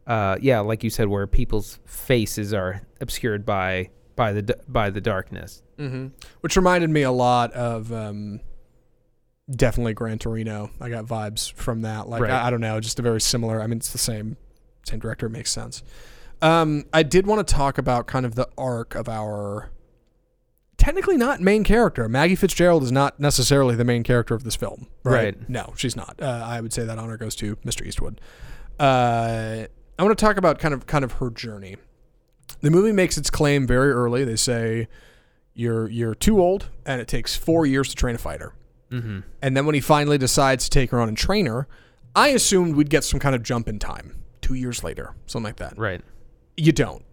uh, yeah, like you said, where people's faces are obscured by by the by the darkness. hmm which reminded me a lot of um, definitely Gran Torino. I got vibes from that. Like Right. I, I don't know, just a very similar. I mean, it's the same same director. It makes sense. Um, I did want to talk about kind of the arc of our technically not main character. Maggie Fitzgerald is not necessarily the main character of this film. Right? Right. No, she's not. Uh, I would say that honor goes to Mr. Eastwood. Uh, I want to talk about kind of kind of her journey. The movie makes its claim very early. They say you're you're too old and it takes four years to train a fighter. Mm-hmm. And then when he finally decides to take her on and train her, I assumed we'd get some kind of jump in time. Two years later, something like that. Right. You don't.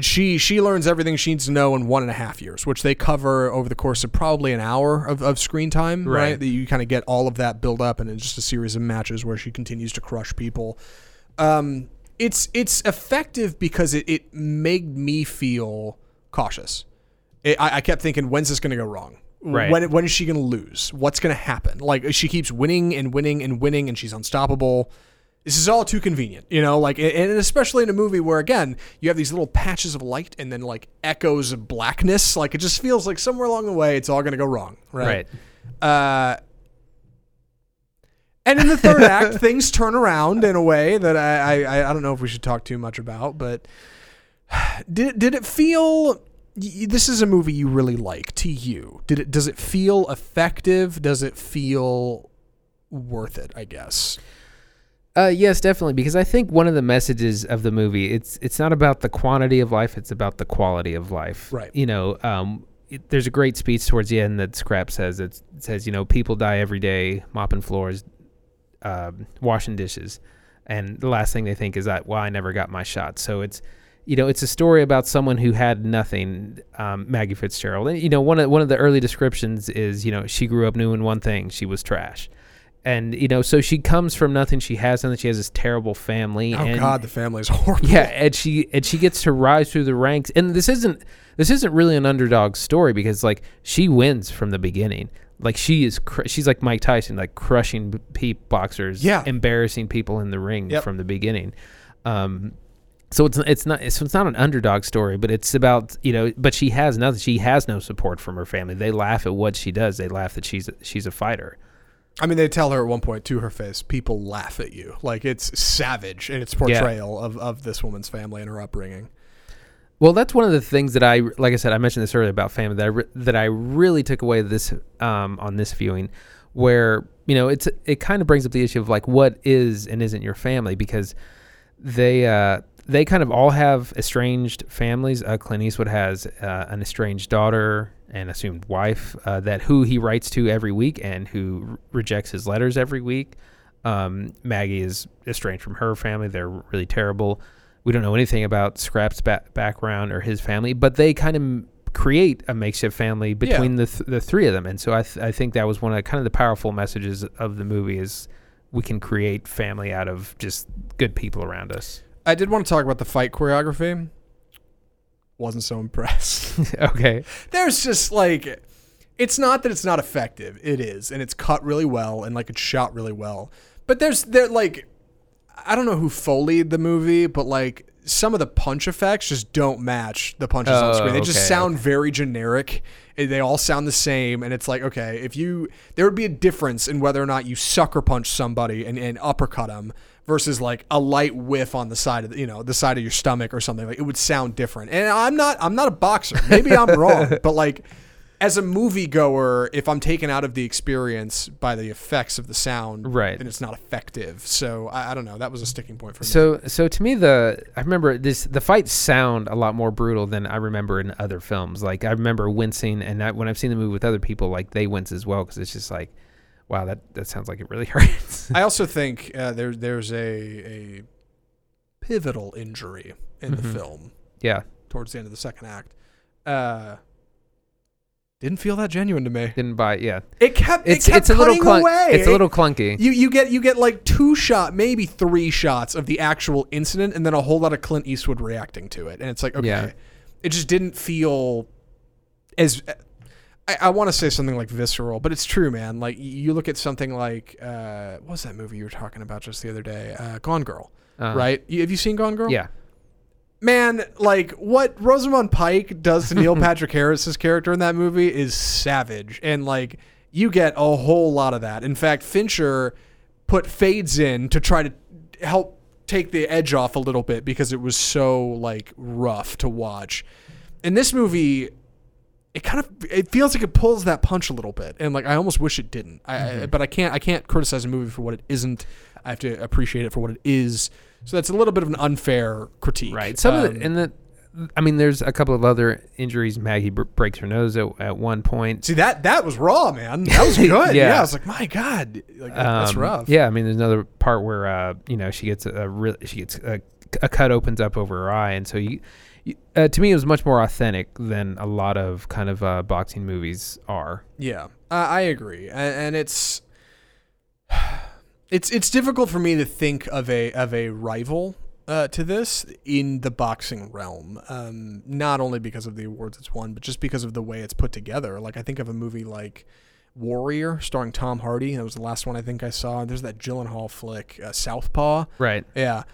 She she learns everything she needs to know in one and a half years, which they cover over the course of probably an hour of, of screen time, right? Right. That you kind of get all of that build up and it's just a series of matches where she continues to crush people. Um, it's it's effective because it, it made me feel cautious. It, I, I kept thinking, when's this going to go wrong? Right. When when is she going to lose? What's going to happen? Like she keeps winning and winning and winning, and she's unstoppable. This is all too convenient, you know. Like, and especially in a movie where again you have these little patches of light and then like echoes of blackness. Like it just feels like somewhere along the way it's all going to go wrong, right? Right. Uh, and in the third act, things turn around in a way that I, I I don't know if we should talk too much about, but did did it feel? This is a movie you really like to you. Did it? Does it feel effective? Does it feel worth it? I guess. Uh, yes, definitely. Because I think one of the messages of the movie it's it's not about the quantity of life; it's about the quality of life. Right. You know, um, it, there's a great speech towards the end that Scrap says. It says, you know, people die every day mopping floors, um, washing dishes, and the last thing they think is that, well, I never got my shot. So it's you know, it's a story about someone who had nothing, um, Maggie Fitzgerald. And, you know, one of one of the early descriptions is, you know, she grew up doing one thing: she was trash. And you know, so she comes from nothing. She has nothing. She has this terrible family. Oh and, God, the family is horrible. yeah, and she and she gets to rise through the ranks. And this isn't this isn't really an underdog story because like she wins from the beginning. Like she is, cr- she's like Mike Tyson, like crushing pe- boxers, Yeah. embarrassing people in the ring Yep. from the beginning. Um, so it's it's not it's, it's not an underdog story, but it's about you know. But she has nothing. She has no support from her family. They laugh at what she does. They laugh that she's she's a fighter. I mean, they tell her at one point to her face, people laugh at you. Like it's savage in its portrayal of, of this woman's family and her upbringing. Well, that's one of the things that I, like I said, I mentioned this earlier about family that I re- that I really took away this um, on this viewing, where you know it's it kind of brings up the issue of like what is and isn't your family because they uh, they kind of all have estranged families. Uh, Clint Eastwood has uh, an estranged daughter and assumed wife uh, that who he writes to every week and who r- rejects his letters every week. Um, Maggie is estranged from her family; they're really terrible. We don't know anything about Scrap's ba- background or his family, but they kind of m- create a makeshift family between the th- the three of them. And so I th- I think that was one of the, kind of the powerful messages of the movie is we can create family out of just good people around us. I did want to talk about the fight choreography. Wasn't so impressed. okay. There's just like, it's not that it's not effective. It is, and it's cut really well, and like it's shot really well. But there's there like, I don't know who foleyed the movie, but like some of the punch effects just don't match the punches on Oh, screen. They oh, just okay, sound very generic. They all sound the same, and it's like okay, if you there would be a difference in whether or not you sucker punch somebody and, and uppercut them versus like a light whiff on the side of the, you know the side of your stomach or something. Like it would sound different. And I'm not I'm not a boxer. Maybe I'm wrong, but like as a moviegoer, if I'm taken out of the experience by the effects of the sound, Right. then it's not effective. So I, I don't know. That was a sticking point for me. So so to me the I remember this the fights sound a lot more brutal than I remember in other films. Like I remember wincing, and I, when I've seen the movie with other people, like they wince as well because it's just like, wow, that that sounds like it really hurts. I also think uh, there there's a a pivotal injury in the film Yeah, towards the end of the second act. Uh, didn't feel that genuine to me. didn't buy. It, Yeah, It kept it's it kept it's a little cutting clunk. away. It's a little clunky. You you get you get like two shot, maybe three shots of the actual incident, and then a whole lot of Clint Eastwood reacting to it, and it's like okay, Yeah. it just didn't feel as. I, I want to say something like visceral, but it's true, man. Like you look at something like uh, what was that movie you were talking about just the other day? Uh, Gone Girl, Uh, right? You, have you seen Gone Girl? Yeah. man, like what Rosamund Pike does to Neil Patrick Harris's character in that movie is savage, and like you get a whole lot of that. In fact, Fincher put fades in to try to help take the edge off a little bit because it was so like rough to watch. In this movie, it kind of it feels like it pulls that punch a little bit, and like I almost wish it didn't. I, I, but I can't I can't criticize a movie for what it isn't. I have to appreciate it for what it is. So that's a little bit of an unfair critique, Right. Some of Um, the, and the, I mean, there's a couple of other injuries. Maggie br- breaks her nose at, at one point. See that that was raw, man. That was good. Yeah. yeah. I was like, my God, like, that's Um, rough. Yeah, I mean, there's another part where uh, you know she gets a, a real she gets a, a cut opens up over her eye, and so you uh, to me it was much more authentic than a lot of kind of uh, boxing movies are. Yeah, I, I agree, and, and it's it's it's difficult for me to think of a of a rival uh, to this in the boxing realm. Um, not only because of the awards it's won, but just because of the way it's put together. Like I think of a movie like Warrior, starring Tom Hardy. That was the last one I think I saw. There's that Gyllenhaal flick, uh, Southpaw. Right. Yeah.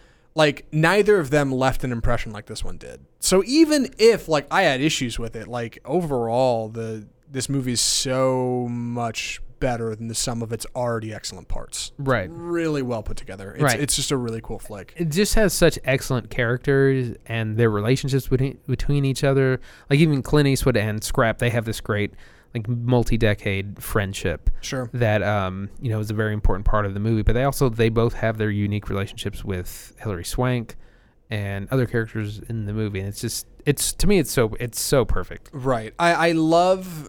Like neither of them left an impression like this one did. So even if like I had issues with it, like overall the this movie is so much better than the sum of its already excellent parts. Right. Really well put together. It's, Right. it's just a really cool flick. It just has such excellent characters and their relationships between between each other. Like even Clint Eastwood and Scrap, they have this great like multi-decade friendship. Sure. that um, you know is a very important part of the movie. But they also they both have their unique relationships with Hilary Swank and other characters in the movie, and it's just it's to me it's so it's so perfect. Right. I, I love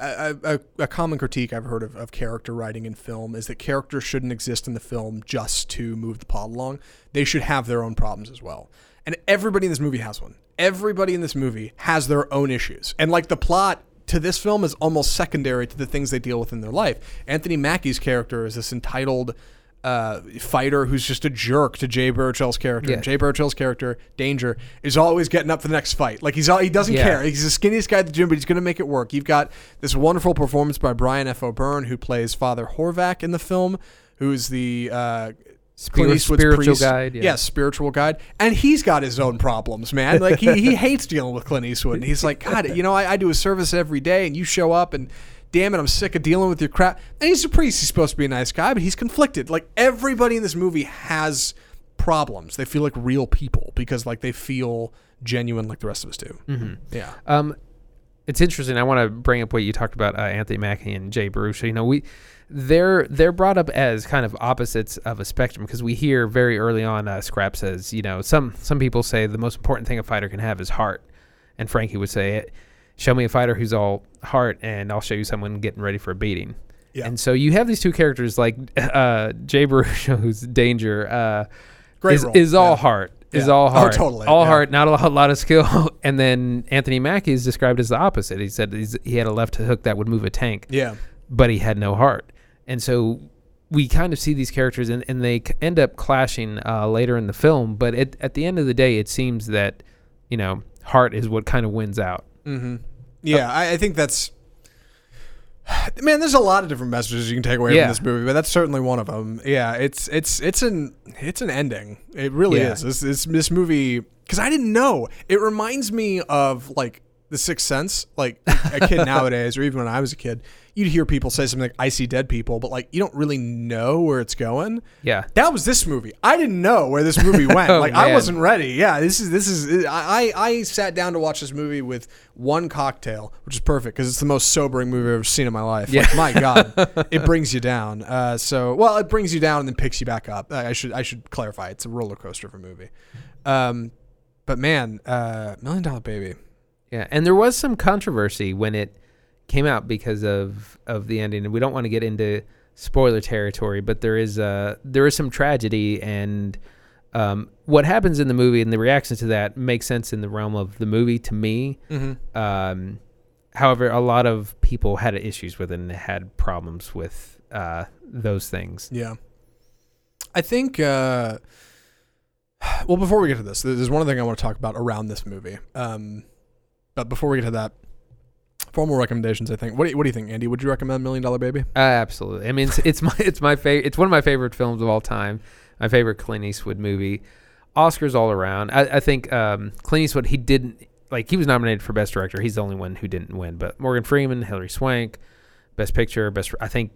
a, a, a common critique I've heard of, of character writing in film is that characters shouldn't exist in the film just to move the plot along. They should have their own problems as well. And everybody in this movie has one. Everybody in this movie has their own issues. And like the plot to this film is almost secondary to the things they deal with in their life. Anthony Mackie's character is this entitled uh, fighter who's just a jerk to Jay Baruchel's character. Yeah. And Jay Baruchel's character, Danger, is always getting up for the next fight. Like he's all, he doesn't Yeah. care. He's the skinniest guy at the gym, but he's going to make it work. You've got this wonderful performance by Brian F. O'Byrne, who plays Father Horvath in the film, who's the uh, Spirit- spiritual priest. guide, yeah. Yes, spiritual guide. And he's got his own problems, man. Like he, he hates dealing with Clint Eastwood. And he's like, God, you know, I, I do a service every day, and you show up, and damn it, I'm sick of dealing with your crap. And he's a priest. He's supposed to be a nice guy, but he's conflicted. Like everybody in this movie has problems. They feel like real people because like they feel genuine like the rest of us do. Mm-hmm. Yeah. Um, it's interesting. I want to bring up what you talked about uh, Anthony Mackie and Jay Baruch. You know, we they're they're brought up as kind of opposites of a spectrum because we hear very early on. Uh, Scrap says, you know, some some people say the most important thing a fighter can have is heart, and Frankie would say, it. "Show me a fighter who's all heart, and I'll show you someone getting ready for a beating." Yeah. And so you have these two characters like uh, Jay Baruch, who's Danger, uh, Great is, is all Yeah. heart. Is Yeah. all Oh, heart. totally, All yeah. heart, not a lot, lot of skill. And then Anthony Mackie is described as the opposite. He said he's, he had a left hook that would move a tank, Yeah. but he had no heart. And so we kind of see these characters, and, and they end up clashing uh, later in the film. But it, at the end of the day, it seems that you know heart is what kind of wins out. Mm-hmm. Yeah, I, I think that's. Man, there's a lot of different messages you can take away Yeah. from this movie, but that's certainly one of them. Yeah, it's it's it's an it's an ending. It really Yeah. is. This this, this movie because I didn't know. It reminds me of like The Sixth Sense. Like a kid nowadays, or even when I was a kid, you'd hear people say something like "I see dead people," but like you don't really know where it's going. Yeah. That was this movie. I didn't know where this movie went. Oh, like I wasn't ready. Yeah, this is this is. I I sat down to watch this movie with one cocktail, which is perfect because it's the most sobering movie I've ever seen in my life. Yeah. Like, my God, it brings you down. Uh, so well, it brings you down and then picks you back up. I I should I should clarify. It's a roller coaster of a movie. Um, but man, uh, Million Dollar Baby. Yeah, and there was some controversy when it came out because of of the ending, and we don't want to get into spoiler territory, but there is uh there is some tragedy, and Um, what happens in the movie and the reaction to that makes sense in the realm of the movie to me. Mm-hmm. Um, however, a lot of people had issues with it and had problems with uh, those things. Yeah. I think, uh, well, before we get to this, there's one thing I want to talk about around this movie. Um, but before we get to that, formal recommendations, I think. What do you, what do you think, Andy? Would you recommend Million Dollar Baby? Uh, absolutely. I mean, it's, it's my it's my favorite. It's one of my favorite films of all time. My favorite Clint Eastwood movie. Oscars all around. I, I think um, Clint Eastwood. He didn't like. He was nominated for Best Director. He's the only one who didn't win. But Morgan Freeman, Hilary Swank, Best Picture, Best. I think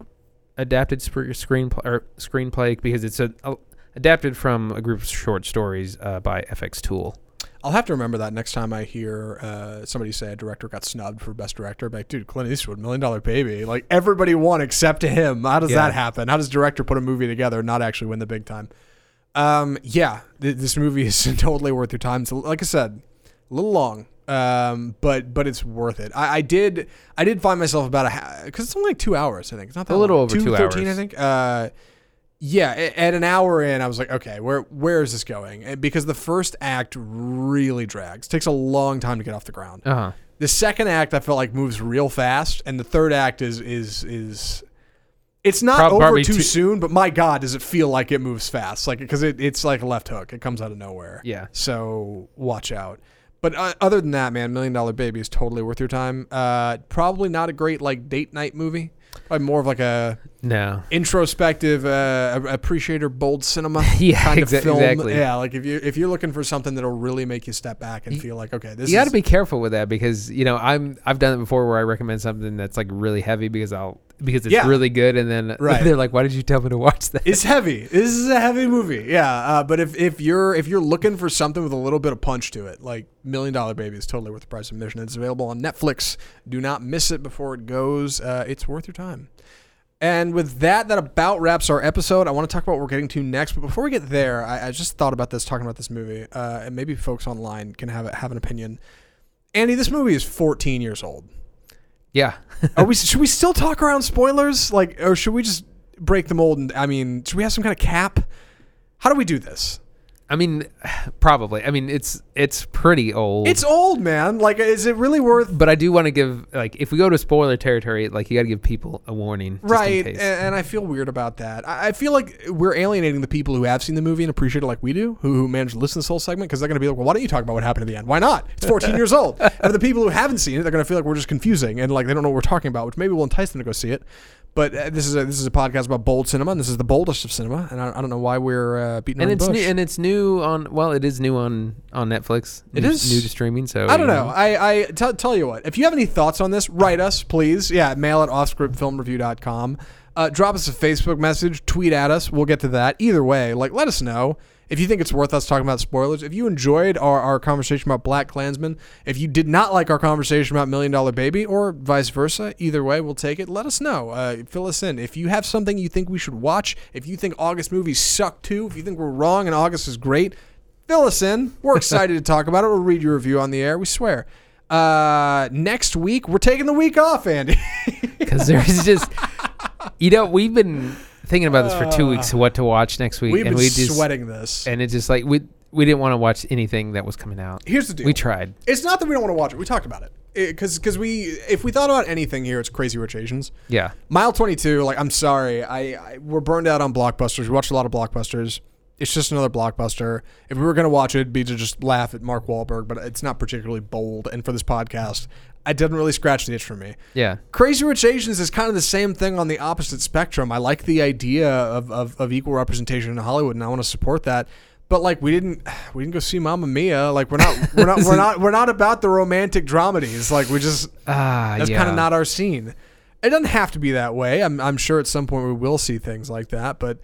adapted screenplay or screenplay because it's a, a adapted from a group of short stories uh, by FX Toole. I'll have to remember that next time I hear uh, somebody say a director got snubbed for best director. But like, dude, Clint Eastwood, Million Dollar Baby, like everybody won except him. How does Yeah. that happen? How does director put a movie together and not actually win the big time? Um, yeah, th- this movie is totally worth your time. So, like I said, a little long, um, but but it's worth it. I, I did I did find myself about a because it's only like two hours. I think it's not that A little long. over two 13, I hours. think. Uh, yeah, at an hour in, I was like, okay, where where is this going? Because the first act really drags, takes a long time to get off the ground. Uh huh. The second act, I felt like moves real fast, and the third act is is is. It's not over too too- soon, but my God, does it feel like it moves fast? Like because it, it's like a left hook. It comes out of nowhere. Yeah. So watch out. But uh, other than that, man, Million Dollar Baby is totally worth your time. Uh, probably not a great like date night movie. Probably more of like a No. introspective, uh, appreciator, bold cinema Yeah, kind of exa- film. exactly. Yeah, like if you if you're looking for something that'll really make you step back and feel like, okay, this you got to be careful with that because you know I'm I've done it before where I recommend something that's like really heavy because I'll because it's Yeah. really good and then Right. they're like why did you tell me to watch that? it's heavy. This is a heavy movie. Yeah, uh, but if, if you're if you're looking for something with a little bit of punch to it, like Million Dollar Baby is totally worth the price of admission. It's available on Netflix. Do not miss it before it goes. Uh, it's worth your time. And with that, that about wraps our episode. I want to talk about what we're getting to next, but before we get there, I, I just thought about this talking about this movie, uh, and maybe folks online can have have an opinion. Andy, this movie is 14 years old. Yeah. Are we? Should we still talk around spoilers? Like, or should we just break the mold? And I mean, should we have some kind of cap? How do we do this? I mean probably. I mean it's it's pretty old. It's old, man. Like, is it really worth? but I do want to give like if we go to spoiler territory, like you got to give people a warning, Right, and, and I feel weird about that. I I feel like we're alienating the people who have seen the movie and appreciate it like we do, who, who managed to listen to this whole segment, because they're going to be like, well, why don't you talk about what happened at the end? Why not? It's 14 years old. And the people who haven't seen it, they're going to feel like we're just confusing and like they don't know what we're talking about, which maybe will entice them to go see it. But uh, this is a, this is a podcast about bold cinema, and this is the boldest of cinema, and I, I don't know why we're uh, beating and it's the new, and it's new on well, it is new on on Netflix. It new, is? new to streaming. So I don't you know. I, I tell tell you what. If you have any thoughts on this, write us, please. Yeah, mail at offscriptfilmreview.com. Uh, drop us a Facebook message, tweet at us. We'll get to that. Either way, like let us know if you think it's worth us talking about spoilers. If you enjoyed our, our conversation about Black Klansman, if you did not like our conversation about Million Dollar Baby, or vice versa, either way, we'll take it. Let us know. Uh, fill us in. If you have something you think we should watch, if you think August movies suck too, if you think we're wrong and August is great, fill us in. We're excited to talk about it. We'll read your review on the air. We swear. Uh, next week we're taking the week off, Andy. because there's just you know we've been thinking about this for two weeks what to watch next week We've and been we just sweating this. and it's just like we we didn't want to watch anything that was coming out. Here's the deal. We tried. It's not that we don't want to watch it. We talked about it because because we if we thought about anything here, it's Crazy Rich Asians. Yeah. Mile 22, like, I'm sorry. I, I We're burned out on blockbusters. We watched a lot of blockbusters. It's just another blockbuster. If we were going to watch it, it'd be to just laugh at Mark Wahlberg, but it's not particularly bold. And for this podcast, it didn't really scratch the itch for me. Yeah. Crazy Rich Asians is kind of the same thing on the opposite spectrum. I like the idea of, of, of equal representation in Hollywood, and I want to support that. But like we didn't we didn't go see Mamma Mia. Like we're not we're not we're not we're not about the romantic dramedies. Like we just Ah, that's yeah. kind of not our scene. It doesn't have to be that way. I'm, I'm sure at some point we will see things like that, but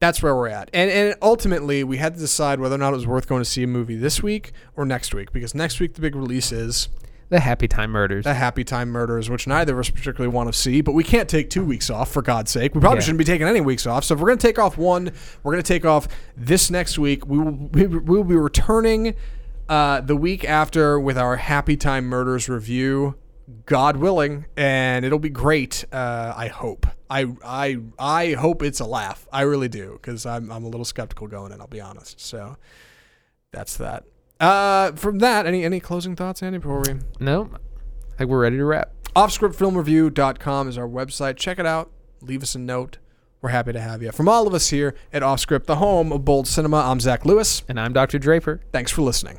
that's where we're at. And and ultimately, we had to decide whether or not it was worth going to see a movie this week or next week, because next week the big release is the Happy Time Murders. the Happy Time Murders, which neither of us particularly want to see, but we can't take two weeks off for God's sake. We probably Yeah. shouldn't be taking any weeks off. So if we're going to take off one, we're going to take off this next week. We will we, will be returning uh, the week after with our Happy Time Murders review, God willing, and it'll be great. Uh, I hope. I I I hope it's a laugh. I really do because I'm I'm a little skeptical going in. I'll be honest. So that's that. Uh, from that, any any closing thoughts, Andy? Before we No, I think we're ready to wrap. offscriptfilmreview.com is our website. Check it out. Leave us a note. We're happy to have you. From all of us here at Offscript, the home of bold cinema, I'm Zach Lewis. And I'm Dr. Draper. Thanks for listening.